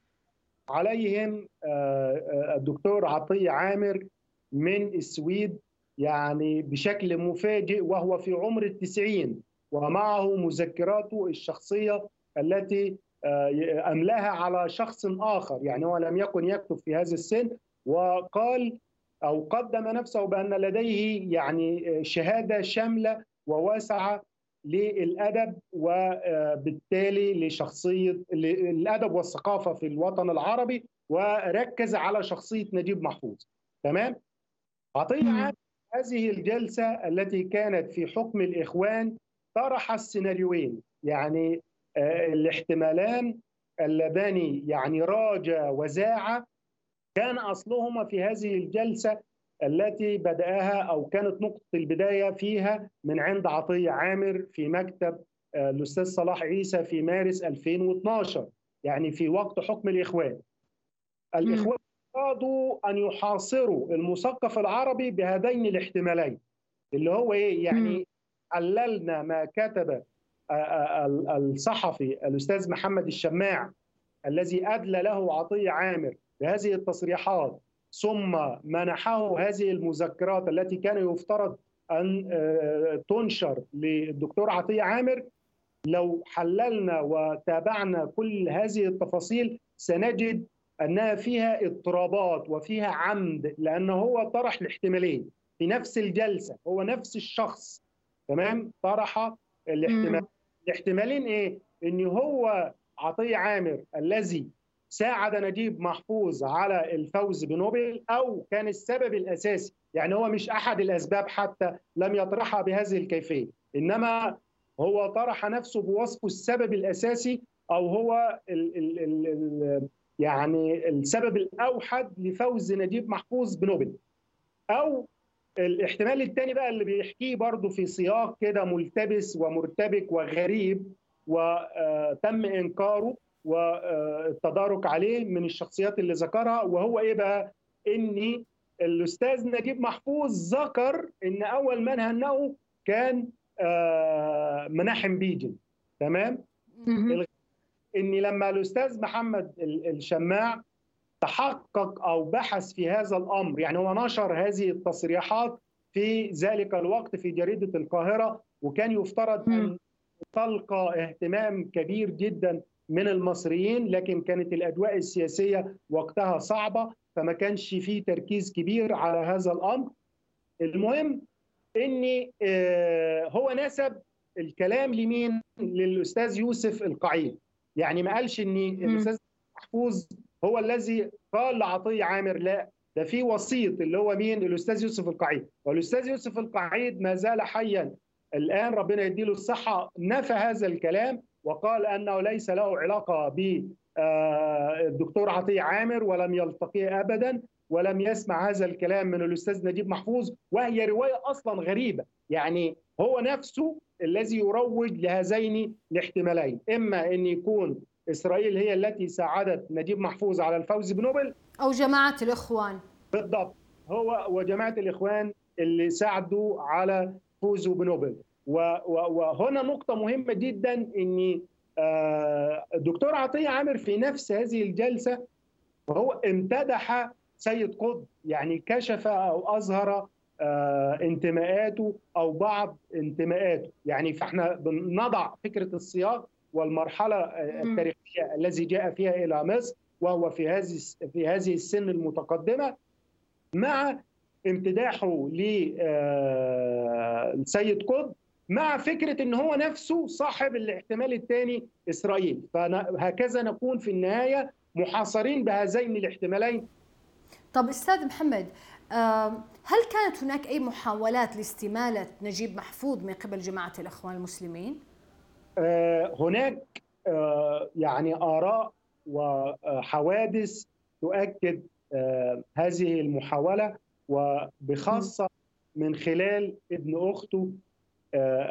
عليهم آه، الدكتور عطية عامر من السويد يعني بشكل مفاجئ وهو في عمر التسعين. ومعه مذكراته الشخصية التي آه، أملاها على شخص آخر يعني هو لم يكن يكتب في هذا السن. وقال أو قدم نفسه بأن لديه يعني شهادة شاملة وواسعة للأدب وبالتالي لشخصية الادب والثقافة في الوطن العربي. وركز على شخصية نجيب محفوظ. تمام؟ عامر هذه الجلسة التي كانت في حكم الإخوان طرح السيناريوين يعني آه، الاحتمالان اللذان يعني راجا وزاعا كان أصلهما في هذه الجلسة التي بدأها أو كانت نقطة البداية فيها من عند عطية عامر في مكتب آه، الأستاذ صلاح عيسى في مارس 2012 يعني في وقت حكم الإخوان. الإخوان أرادوا أن يحاصروا المثقف العربي بهذين الاحتمالين اللي هو إيه؟ يعني عللنا ما كتب آه، آه، ال- الصحفي الأستاذ محمد الشماع الذي أدلى له عطية عامر بهذه التصريحات ثم منحه هذه المذكرات التي كان يفترض أن آه، تنشر للدكتور عطية عامر لو حللنا وتابعنا كل هذه التفاصيل سنجد أنها فيها اضطرابات وفيها عمد لأن هو طرح الاحتمالين في نفس الجلسة هو نفس الشخص تمام؟ طرح الاحتمال. الاحتمالين إيه؟ إن هو عطية عامر الذي ساعد نجيب محفوظ على الفوز بنوبل أو كان السبب الأساسي يعني هو مش أحد الأسباب حتى لم يطرحها بهذه الكيفية إنما هو طرح نفسه بوصفه السبب الأساسي أو هو ال ال ال ال يعني السبب الأوحد لفوز نجيب محفوظ بنوبل أو الاحتمال الثاني بقى اللي بيحكيه برضه في سياق كده ملتبس ومرتبك وغريب وتم إنكاره والتدارك عليه من الشخصيات اللي ذكرها وهو إيه بقى؟ ان الأستاذ نجيب محفوظ ذكر إن أول من هنأه كان آه، مناحم بيجن تمام؟ إن لما الأستاذ محمد ال- الشماع تحقق أو بحث في هذا الأمر يعني هو نشر هذه التصريحات في ذلك الوقت في جريدة القاهرة وكان يفترض أن. تلقى اهتمام كبير جدا من المصريين لكن كانت الاجواء السياسية وقتها صعبة فما كانش فيه تركيز كبير على هذا الأمر. المهم إن آه، هو نسب الكلام لمين؟ للأستاذ يوسف القعيد. يعني ما قالش ان الأستاذ محفوظ هو الذي قال لعطية عامر لا ده في وسيط اللي هو مين؟ الأستاذ يوسف القعيد. والأستاذ يوسف القعيد ما زال حيا. الآن ربنا يديله الصحة نفى هذا الكلام وقال أنه ليس له علاقة ب آه، الدكتور عطية عامر ولم يلتقيه ابدا ولم يسمع هذا الكلام من الأستاذ نجيب محفوظ وهي رواية أصلا غريبة. يعني هو نفسه الذي يروج لهذين الاحتمالين إما أن يكون إسرائيل هي التي ساعدت نجيب محفوظ على الفوز بنوبل أو جماعة الإخوان. بالضبط هو وجماعة الإخوان اللي ساعدوا على فوزه بنوبل. وهنا نقطة مهمة جدا إن آه، الدكتور عطية عامر في نفس هذه الجلسة وهو امتدح سيد قطب يعني كشف أو أظهر انتماءاته أو بعض انتماءاته. يعني فإحنا بنضع فكرة السياق والمرحلة آه،. التاريخية الذي جاء فيها إلى مصر وهو في هذه في هذه السن المتقدمة مع امتداحه للسيد قطب مع فكرة إن هو نفسه صاحب الاحتمال الثاني إسرائيل. فهكذا نكون في النهاية محاصرين بهذين الاحتمالين. طب أستاذ محمد آه، هل كانت هناك أي محاولات لاستمالة نجيب محفوظ من قبل جماعة الإخوان المسلمين؟ آه، هناك آه، يعني آراء وحوادث تؤكد آه، هذه المحاولة وبخاصة من خلال ابن أخته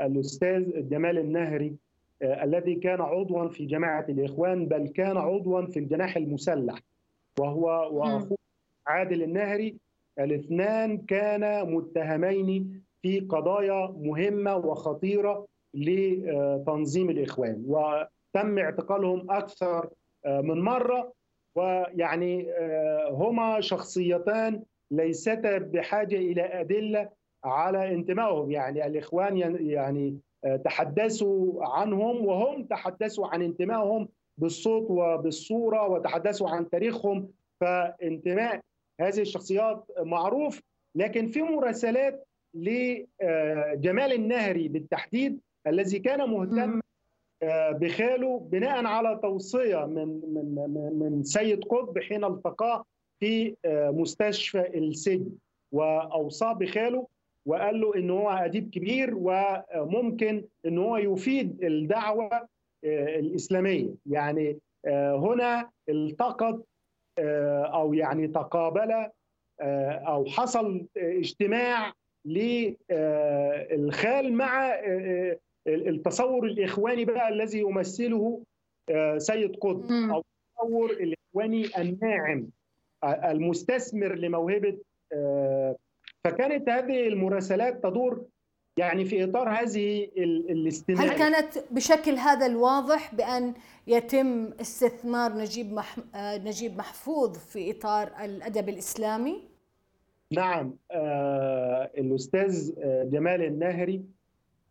الأستاذ جمال النهري الذي كان عضوا في جماعة الإخوان بل كان عضوا في الجناح المسلح وهو وأخوه عادل النهري. الاثنان كانا متهمين في قضايا مهمة وخطيرة لتنظيم الإخوان وتم اعتقالهم أكثر من مرة. ويعني هما شخصيتان ليستا بحاجة إلى أدلة على انتمائهم. يعني الإخوان يعني تحدثوا عنهم وهم تحدثوا عن انتمائهم بالصوت وبالصورة وتحدثوا عن تاريخهم فانتماء هذه الشخصيات معروف لكن في مراسلات لجمال النهري بالتحديد الذي كان مهتم بخاله بناء على توصية من من من سيد قطب حين التقاه في مستشفى السجن وأوصاه بخاله وقال له إن هو أديب كبير وممكن إن هو يفيد الدعوة الإسلامية. يعني هنا التقط أو يعني تقابل أو حصل اجتماع للخال مع التصور الإخواني بقى الذي يمثله سيد قطب أو التصور الإخواني الناعم المستثمر لموهبة فكانت هذه المراسلات تدور يعني في إطار هذه الاستماع هل كانت بشكل هذا الواضح بأن يتم استثمار نجيب مح... نجيب محفوظ في إطار الأدب الإسلامي؟ نعم آه الأستاذ جمال الناهري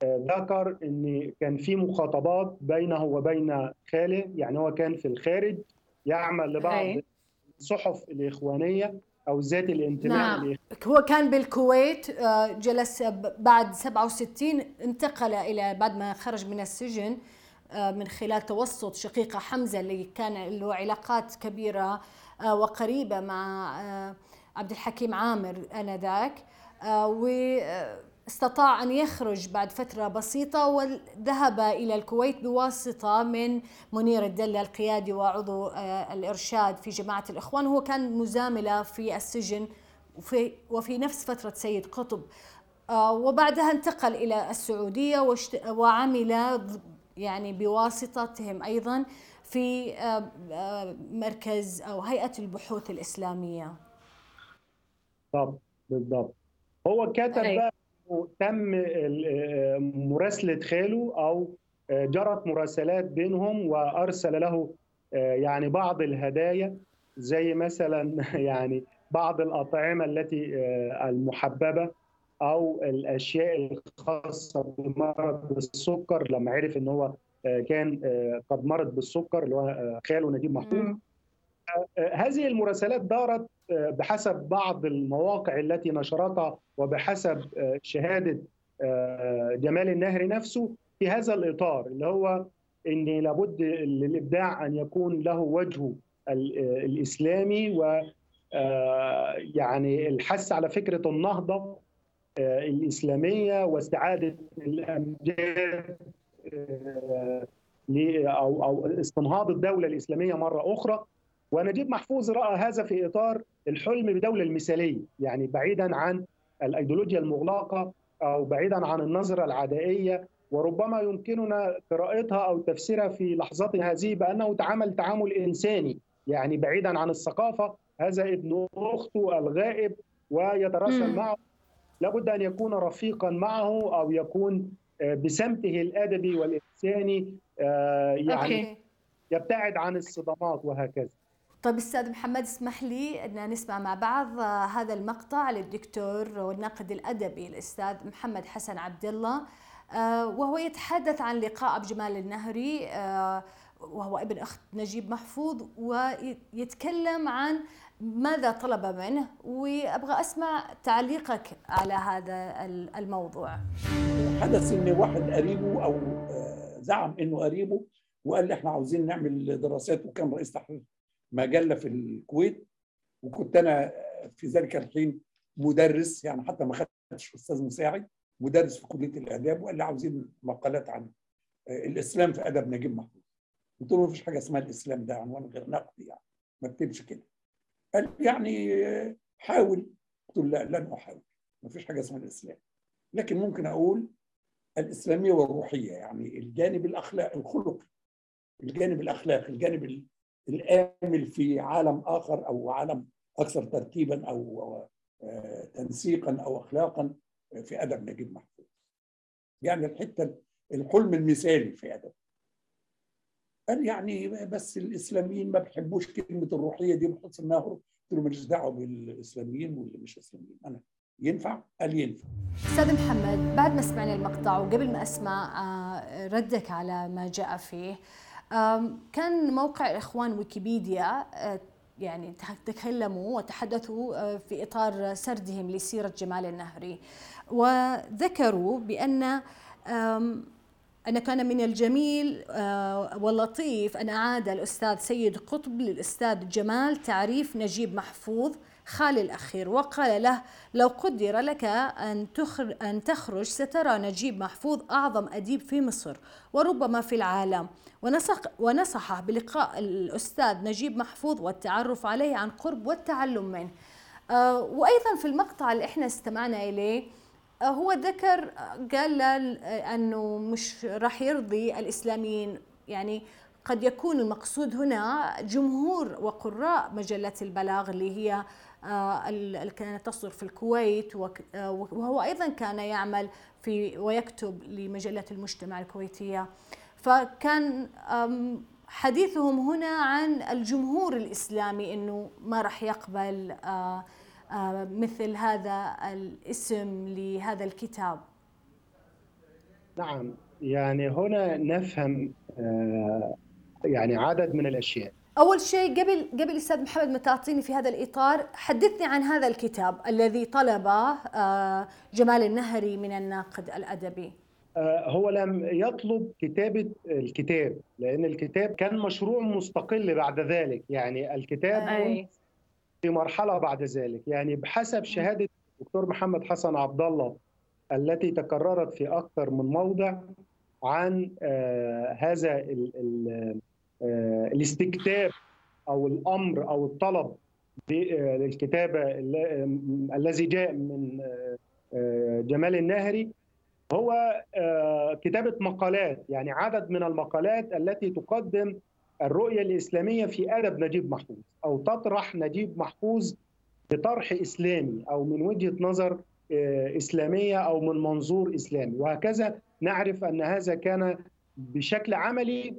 آه ذكر إن كان في مخاطبات بينه وبين خاله يعني هو كان في الخارج يعمل لبعض الصحف الإخوانية أو ذات الانتماء نعم. هو كان بالكويت جلس بعد 67 انتقل إلى بعد ما خرج من السجن من خلال توسط شقيقة حمزة اللي كان له علاقات كبيرة وقريبة مع عبد الحكيم عامر آنذاك واستطاع أن يخرج بعد فترة بسيطة وذهب إلى الكويت بواسطة من منير الدله القيادي وعضو الإرشاد في جماعة الإخوان. هو كان مزاملة في السجن وفي وفي نفس فترة سيد قطب. آه، وبعدها انتقل إلى السعودية وعمل يعني بواسطتهم أيضا في آه، آه، مركز أو هيئة البحوث الإسلامية. بالضبط بالضبط. هو كتب إنه تم مراسلة خاله أو آه، جرت مراسلات بينهم وأرسل له آه، يعني بعض الهدايا زي مثلا <laughs> يعني بعض الأطعمة التي آه، المحببة أو الأشياء الخاصة بمرض السكر لما عرف إن هو كان قد مرض بالسكر اللي هو خاله نجيب محفوظ. هذه المراسلات دارت بحسب بعض المواقع التي نشرتها وبحسب شهادة جمال النهري نفسه في هذا الإطار اللي هو أن لابد للإبداع أن يكون له وجهه ال- الإسلامي و يعني الحث على فكرة النهضة الإسلامية واستعادة الأمجاد ل- أو أو استنهاض الدولة الإسلامية مرة أخرى. ونجيب محفوظ رأى هذا في إطار الحلم بدولة المثالية يعني بعيدا عن الأيديولوجيا المغلقة أو بعيدا عن النظرة العدائية وربما يمكننا قراءتها أو تفسيرها في لحظتنا هذه بأنه تعامل تعامل إنساني يعني بعيدا عن الثقافة هذا ابن أخته الغائب ويتراسل. معه لابد أن يكون رفيقا معه أو يكون آه، بسمته الأدبي والإنساني آه، يعني. يبتعد عن الصدمات وهكذا طيب أستاذ محمد اسمح لي أن نسمع مع بعض آه، هذا المقطع للدكتور والناقد الأدبي الأستاذ محمد حسن عبد الله آه، وهو يتحدث عن لقاء بجمال النهري آه، وهو ابن أخت نجيب محفوظ ويتكلم عن ماذا طلب منه وأبغى أسمع تعليقك على هذا ال- الموضوع. حدث إن واحد قريبه أو زعم إنه قريبه وقال لي إحنا عاوزين نعمل دراسات وكان رئيس تحرير مجله في الكويت وكنت أنا في ذلك الحين مدرس يعني حتى ما خدتش أستاذ مساعد مدرس في كلية الآداب وقال لي عاوزين مقالات عن آه، الإسلام في أدب نجيب محفوظ. قلت له ما فيش حاجة اسمها الإسلام ده عنوان غير نقدي يعني ما اكتبش كده. قال يعني آه، حاول. قلت له لا لن أحاول. ما فيش حاجة اسمها الإسلام. لكن ممكن أقول الإسلامية والروحية يعني الجانب الأخلاق الخلقي الجانب الاخلاقي الجانب ال- الآمل في عالم آخر أو عالم أكثر ترتيبا أو آه، تنسيقا أو اخلاقا في أدب نجيب محفوظ يعني الحتة الحلم المثالي في أدب قال يعني بس الإسلاميين ما بيحبوش كلمة الروحية دي بحس إنها. قلت له ماليش دعوة بالإسلاميين واللي مش إسلاميين أنا ينفع؟ قال ينفع أستاذ محمد بعد ما سمعنا المقطع وقبل ما أسمع آه، ردك على ما جاء فيه كان موقع إخوان ويكيبيديا آه، يعني تكلموا وتحدثوا آه، في إطار سردهم لسيرة جمال النهري. وذكروا بأن أن كان من الجميل آه، واللطيف أن أعاد الأستاذ سيد قطب للأستاذ جمال تعريف نجيب محفوظ. خال الأخير وقال له لو قدر لك أن, أن تخرج سترى نجيب محفوظ أعظم أديب في مصر وربما في العالم. ونصح ونصحه بلقاء الأستاذ نجيب محفوظ والتعرف عليه عن قرب والتعلم منه. آه، وأيضا في المقطع اللي إحنا استمعنا إليه آه، هو ذكر آه، قال أنه مش راح يرضي الإسلاميين. يعني قد يكون المقصود هنا جمهور وقراء مجلة البلاغ اللي هي اللي كانت تصدر في الكويت آه، وهو أيضا كان يعمل في ويكتب لمجلة المجتمع الكويتية. فكان حديثهم هنا عن الجمهور الإسلامي أنه ما راح يقبل آه، آه، مثل هذا الاسم لهذا الكتاب. نعم يعني هنا نفهم آه، يعني عدد من الأشياء. أول شيء قبل قبل أستاذ محمد ما تعطيني في هذا الإطار حدثني عن هذا الكتاب الذي طلبه آه، جمال النهري من الناقد الأدبي. آه، هو لم يطلب كتابة الكتاب لأن الكتاب كان مشروع مستقل بعد ذلك. يعني الكتاب أي. في مرحلة بعد ذلك. يعني بحسب شهادة الدكتور محمد حسن عبد الله التي تكررت في أكثر من موضع عن آه، هذا ال- ال- الاستكتاب أو الأمر أو الطلب بالكتابة ال- الذي جاء من آه، جمال الناهري هو آه، كتابة مقالات يعني عدد من المقالات التي تقدم الرؤية الإسلامية في أدب نجيب محفوظ أو تطرح نجيب محفوظ بطرح إسلامي أو من وجهة نظر آه، إسلامية أو من منظور إسلامي. وهكذا نعرف أن هذا كان بشكل عملي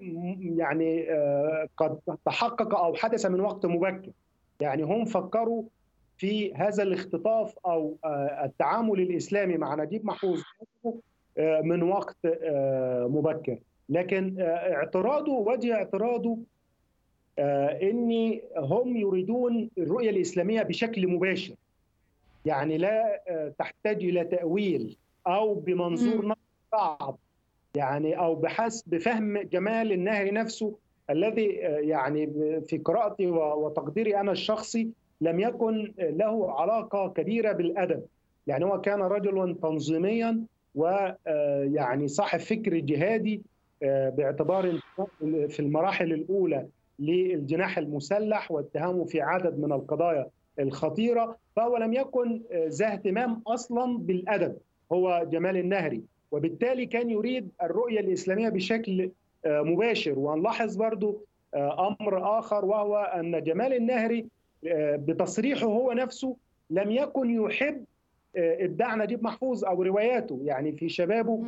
يعني آه، قد تحقق أو حدث من وقت مبكر. يعني هم فكروا في هذا الاختطاف أو آه، التعامل الإسلامي مع نجيب محفوظ آه، من وقت مبكر. لكن اعتراضه وجه اعتراضه ان هم يريدون الرؤية الإسلامية بشكل مباشر. يعني لا تحتاج إلى تأويل أو بمنظور صعب يعني أو بحسب بفهم جمال النهري نفسه الذي آه، يعني في قراءتي وتقديري أنا الشخصي لم يكن له علاقة كبيرة بالأدب. يعني هو كان رجلا تنظيميا ويعني صاحب فكر جهادي آه، باعتبار في المراحل الأولى للجناح المسلح واتهامه في عدد من القضايا الخطيرة فهو لم يكن آه، ذا اهتمام أصلا بالأدب. هو جمال النهري. وبالتالي كان يريد الرؤية الإسلامية بشكل آه، مباشر ونلاحظ برضو آه، أمر آخر وهو أن جمال النهري آه، بتصريحه هو نفسه لم يكن يحب إبداع نجيب محفوظ أو رواياته يعني في شبابه.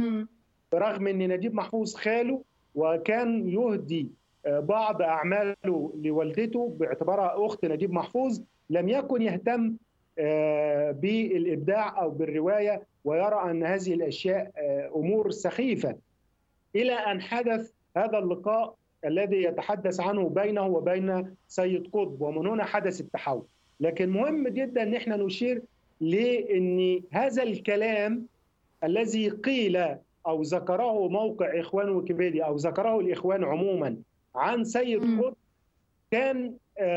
رغم إن نجيب محفوظ خاله وكان يهدي بعض أعماله لوالدته باعتبارها أخت نجيب محفوظ لم يكن يهتم بالإبداع أو بالرواية ويرى أن هذه الأشياء آه، أمور سخيفة إلى أن حدث هذا اللقاء الذي يتحدث عنه بينه وبين سيد قطب ومن هنا حدث التحول لكن مهم جدا إن إحنا نشير لأن هذا الكلام الذي قيل أو ذكره موقع إخوان ويكيبيديا أو ذكره الإخوان عموما عن سيد. قطب كان آه،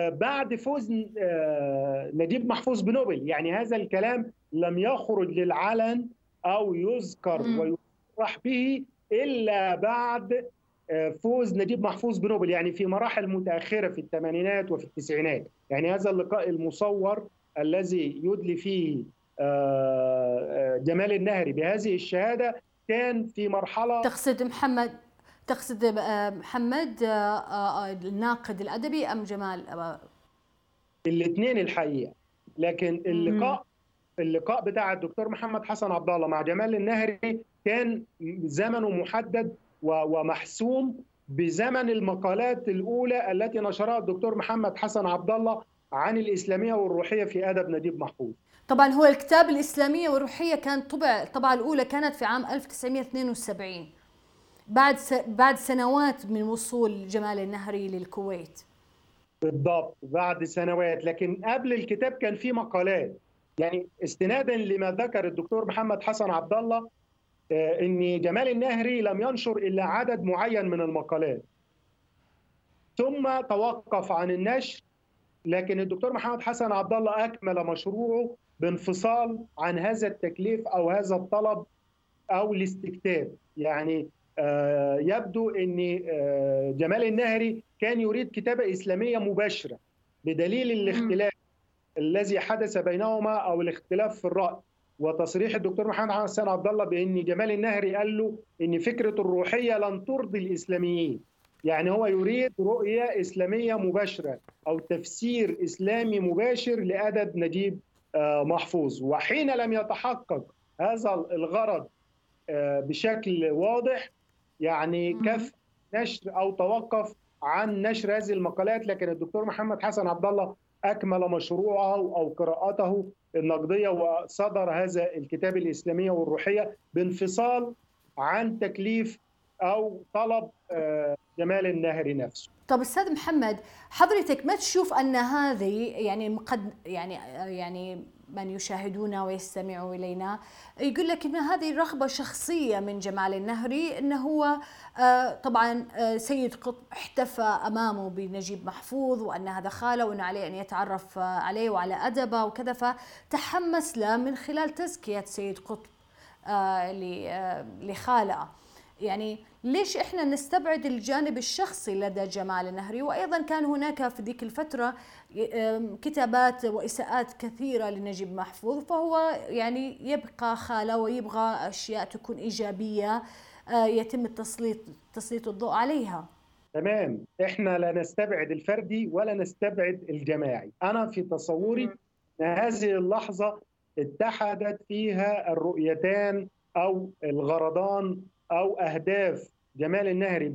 بعد فوز آه، نجيب محفوظ بنوبل. يعني هذا الكلام لم يخرج للعلن أو يذكر. ويصرح به إلا بعد آه، فوز نجيب محفوظ بنوبل. يعني في مراحل متأخرة في الثمانينات وفي التسعينات. يعني هذا اللقاء المصور الذي يدلي فيه آه، آه، جمال النهري بهذه الشهادة كان في مرحلة تقصد محمد تقصد آه، محمد آه، آه، الناقد الأدبي أم جمال؟ الاثنين الحقيقة. لكن اللقاء اللقاء بتاع الدكتور محمد حسن عبد الله مع جمال النهري كان زمنه محدد ومحسوم بزمن المقالات الأولى التي نشرها الدكتور محمد حسن عبد الله عن الإسلامية والروحية في آدب نجيب محفوظ. طبعا هو الكتاب الإسلامية والروحية كان طبع الطبعة الأولى كانت في عام 1972 بعد. بعد سنوات من وصول جمال النهري للكويت. بالضبط بعد سنوات. لكن قبل الكتاب كان في مقالات. يعني استنادا لما ذكر الدكتور محمد حسن عبد الله آه، إن جمال النهري لم ينشر إلا عدد معين من المقالات. ثم توقف عن النشر لكن الدكتور محمد حسن عبد الله أكمل مشروعه بانفصال عن هذا التكليف أو هذا الطلب أو الاستكتاب. يعني يبدو إن آه، جمال النهري كان يريد كتابة إسلامية مباشرة بدليل الاختلاف الذي حدث بينهما أو الاختلاف في الرأي. وتصريح الدكتور محمد حسن عبد الله بإن جمال النهري قال له إن فكرة الروحية لن ترضي الإسلاميين. يعني هو يريد رؤية إسلامية مباشرة أو تفسير إسلامي مباشر لأدب نجيب آه، محفوظ. وحين لم يتحقق هذا الغرض آه، بشكل واضح يعني. كف نشر أو توقف عن نشر هذه المقالات لكن الدكتور محمد حسن عبد الله أكمل مشروعه أو قراءته النقدية وصدر هذا الكتاب الإسلامية والروحية بانفصال عن تكليف أو طلب آه، جمال النهري نفسه طب أستاذ محمد حضرتك ما تشوف أن هذه يعني قد يعني يعني من يشاهدونا ويستمعوا إلينا. يقول لك إن هذه رغبه شخصية من جمال النهري إنه هو آه، طبعا آه، سيد قطب احتفى أمامه بنجيب محفوظ وأن هذا خاله وأنه عليه أن يتعرف آه، عليه وعلى أدبه وكذا. فتحمس له من خلال تزكية سيد قطب ل- لخاله. يعني ليش إحنا نستبعد الجانب الشخصي لدى جمال النهري وأيضا كان هناك في ذيك الفترة كتابات وإساءات كثيرة لنجيب محفوظ فهو يعني يبقى خالة ويبغى أشياء تكون إيجابية يتم التسليط تسليط الضوء عليها. تمام. إحنا لا نستبعد الفردي ولا نستبعد الجماعي. أنا في تصوري إن هذه اللحظة اتحدت فيها الرؤيتان أو الغرضان أو أهداف جمال النهري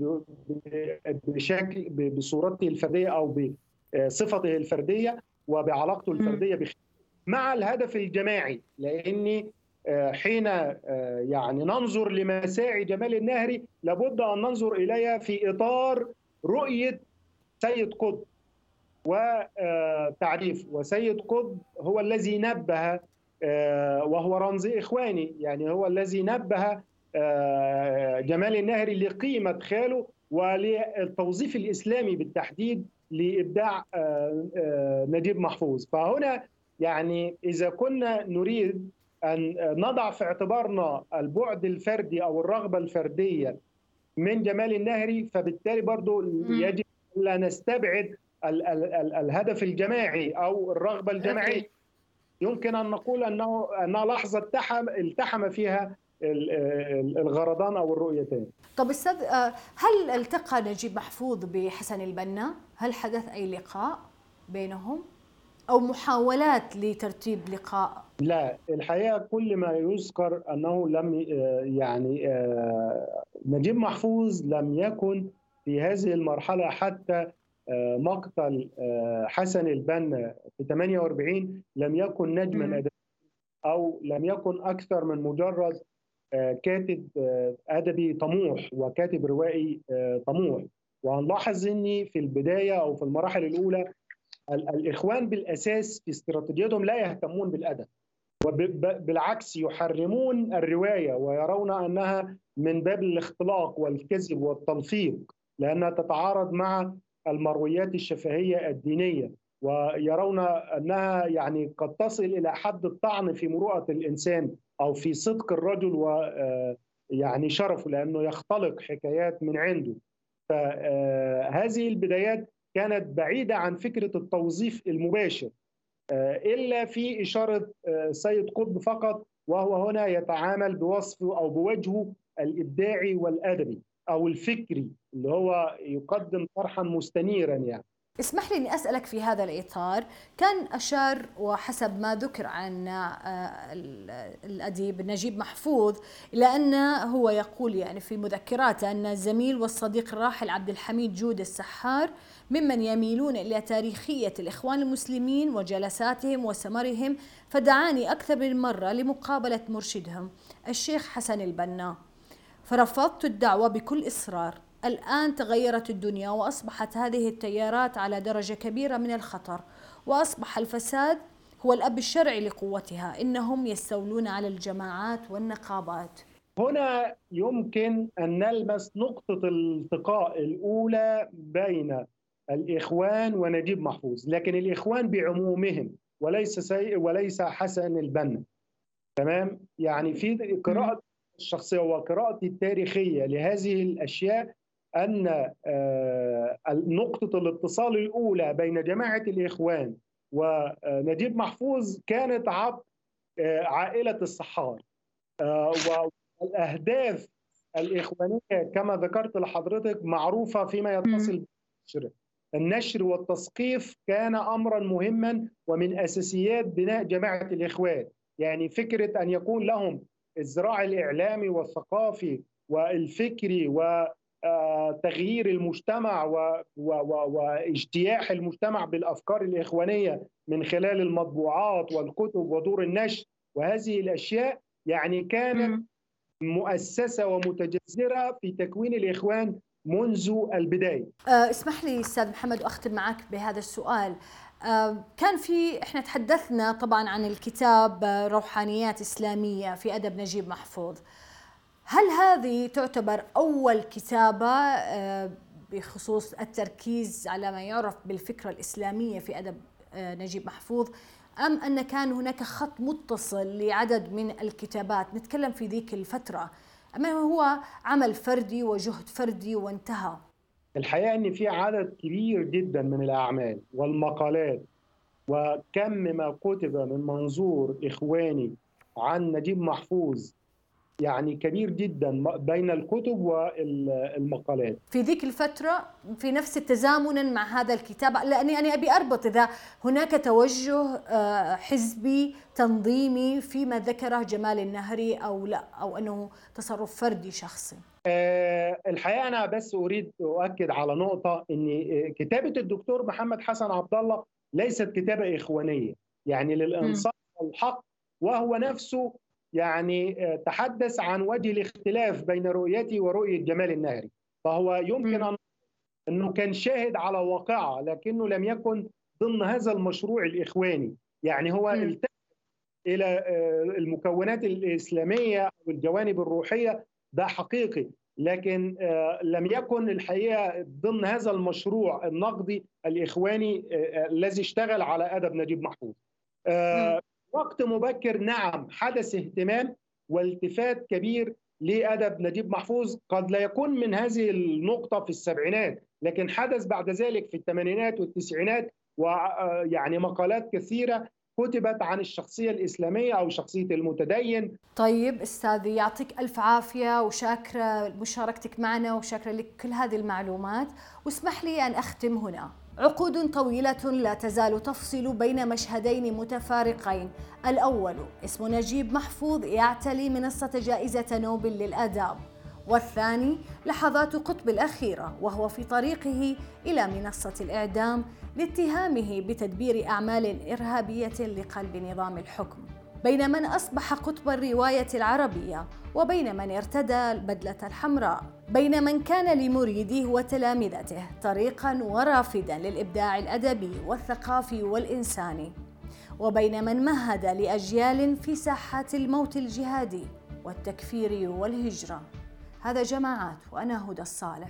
بشكل بصورته الفردية أو بصفته الفردية وبعلاقته الفردية بخ... مع الهدف الجماعي. لأني آه، حين آه، يعني ننظر لمساعي جمال النهري لابد أن ننظر إليها في إطار رؤية سيد قطب وتعريف وسيد قطب هو الذي نبه آه، وهو رمز إخواني. يعني هو الذي نبه آه، جمال النهري لقيمة خاله وللتوظيف الإسلامي بالتحديد لإبداع آه، آه، نجيب محفوظ. فهنا يعني إذا كنا نريد أن نضع في اعتبارنا البعد الفردي أو الرغبة الفردية من جمال النهري فبالتالي برضو يجب لا نستبعد ال ال ال الهدف الجماعي أو الرغبة الجماعية. يمكن أن نقول انه انها لحظة التحم التحم فيها الغرضان أو الرؤيتين طب أستاذ آه، هل التقى نجيب محفوظ بحسن البنا؟ هل حدث أي لقاء بينهم؟ أو محاولات لترتيب لقاء؟ لا الحقيقة كل ما يذكر أنه لم آه، يعني آه، نجيب محفوظ لم يكن في هذه المرحلة حتى مقتل حسن البنا في 48 لم يكن نجما أو لم يكن أكثر من مجرد كاتب آه، أدبي طموح وكاتب روائي آه، طموح. وهنلاحظ اني في البداية أو في المراحل الأولى ال- الإخوان بالأساس في استراتيجيتهم لا يهتمون بالأدب وبالعكس يحرمون الرواية ويرون أنها من باب الاختلاق والكذب والتلفيق لأنها تتعارض مع المرويات الشفهية الدينية ويرون أنها يعني قد تصل إلى حد الطعن في مروءة الإنسان. أو في صدق الرجل و آه، يعني شرفه لأنه يختلق حكايات من عنده. فهذه البدايات كانت بعيدة عن فكرة التوظيف المباشر آه، إلا في إشارة آه، سيد قطب فقط وهو هنا يتعامل بوصفه أو بوجهه الإبداعي والأدبي أو الفكري اللي هو يقدم طرحا مستنيرا يعني. اسمح لي إني أسألك في هذا الإطار، كان أشار وحسب ما ذكر عن آه، ال- الأديب نجيب محفوظ إلى أن هو يقول يعني في مذكراته أن الزميل والصديق الراحل عبد الحميد جود السحار ممن يميلون إلى تاريخية الإخوان المسلمين وجلساتهم وسمرهم فدعاني أكثر من مرة لمقابلة مرشدهم الشيخ حسن البنا. فرفضت الدعوة بكل إصرار الآن تغيرت الدنيا وأصبحت هذه التيارات على درجة كبيرة من الخطر وأصبح الفساد هو الأب الشرعي لقوتها إنهم يستولون على الجماعات والنقابات. هنا يمكن أن نلمس نقطة الالتقاء الأولى بين الإخوان ونجيب محفوظ لكن الإخوان بعمومهم وليس سي... وليس حسن البنا. تمام؟ يعني في قراءة الشخصية وقراءتي التاريخية لهذه الأشياء أن آه، نقطة الاتصال الأولى بين جماعة الإخوان ونجيب محفوظ كانت عبر آه، عائلة الصحار آه، والأهداف الإخوانية كما ذكرت لحضرتك معروفة فيما يتصل بالنشر. النشر والتثقيف كان امرا مهما ومن أساسيات بناء جماعة الإخوان. يعني فكرة أن يكون لهم الزراع الإعلامي والثقافي والفكري وتغيير المجتمع و- و- و- واجتياح المجتمع بالأفكار الإخوانية من خلال المطبوعات والكتب ودور النشر. وهذه الأشياء يعني كانت مؤسسة ومتجذرة في تكوين الإخوان منذ البداية. آه، اسمح لي أستاذ محمد واختم معك بهذا السؤال. آه، كان في إحنا تحدثنا طبعا عن الكتاب آه، روحانيات إسلامية في أدب نجيب محفوظ. هل هذه تعتبر أول كتابة آه، بخصوص التركيز على ما يعرف بالفكرة الإسلامية في أدب آه، نجيب محفوظ أم أن كان هناك خط متصل لعدد من الكتابات؟ نتكلم في ذيك الفترة. أما هو عمل فردي وجهد فردي وانتهى. الحقيقة إن في عدد كبير جدا من الأعمال والمقالات وكم ما كتب من منظور إخواني عن نجيب محفوظ يعني كبير جدا بين الكتب والمقالات. في ذيك الفترة في نفس تزامنا مع هذا الكتاب لأني أنا أبي أربط إذا هناك توجه آه، حزبي تنظيمي فيما ذكره جمال النهري أو لا أو أنه تصرف فردي شخصي. آه، الحقيقة أنا بس أريد أؤكد على نقطة إن آه، كتابة الدكتور محمد حسن عبد الله ليست كتابة إخوانية. يعني للإنصاف والحق وهو نفسه يعني آه، تحدث عن وجه الاختلاف بين رؤيتي ورؤية جمال النهري فهو يمكن. ان أنه كان شاهد على واقعة لكنه لم يكن ضمن هذا المشروع الإخواني يعني هو. التفت إلى آه، المكونات الإسلامية والجوانب الروحية ده حقيقي لكن آه، لم يكن الحقيقة ضمن هذا المشروع النقدي الإخواني الذي اشتغل على أدب نجيب محفوظ. وقت مبكر نعم حدث اهتمام والتفات كبير لأدب نجيب محفوظ قد لا يكون من هذه النقطة في السبعينات لكن حدث بعد ذلك في الثمانينات والتسعينات ويعني مقالات كثيرة كتبت عن الشخصية الإسلامية أو شخصية المتدين. طيب استاذي يعطيك ألف عافية وشاكرة مشاركتك معنا وشاكرة لك كل هذه المعلومات واسمح لي أن أختم هنا. عقود طويلة لا تزال تفصل بين مشهدين متفارقين. الأول اسم نجيب محفوظ يعتلي منصة جائزة نوبل للاداب والثاني لحظات قطب الأخيرة وهو في طريقه إلى منصة الإعدام لاتهامه بتدبير أعمال إرهابية لقلب نظام الحكم. بين من أصبح قطب الرواية العربية وبين من ارتدى البدلة الحمراء. بين من كان لمريديه وتلامذته طريقا ورافدا للإبداع الأدبي والثقافي والإنساني. وبين من مهد لأجيال في ساحات الموت الجهادي والتكفير والهجرة. هذا جماعات وأنا هدى الصالح.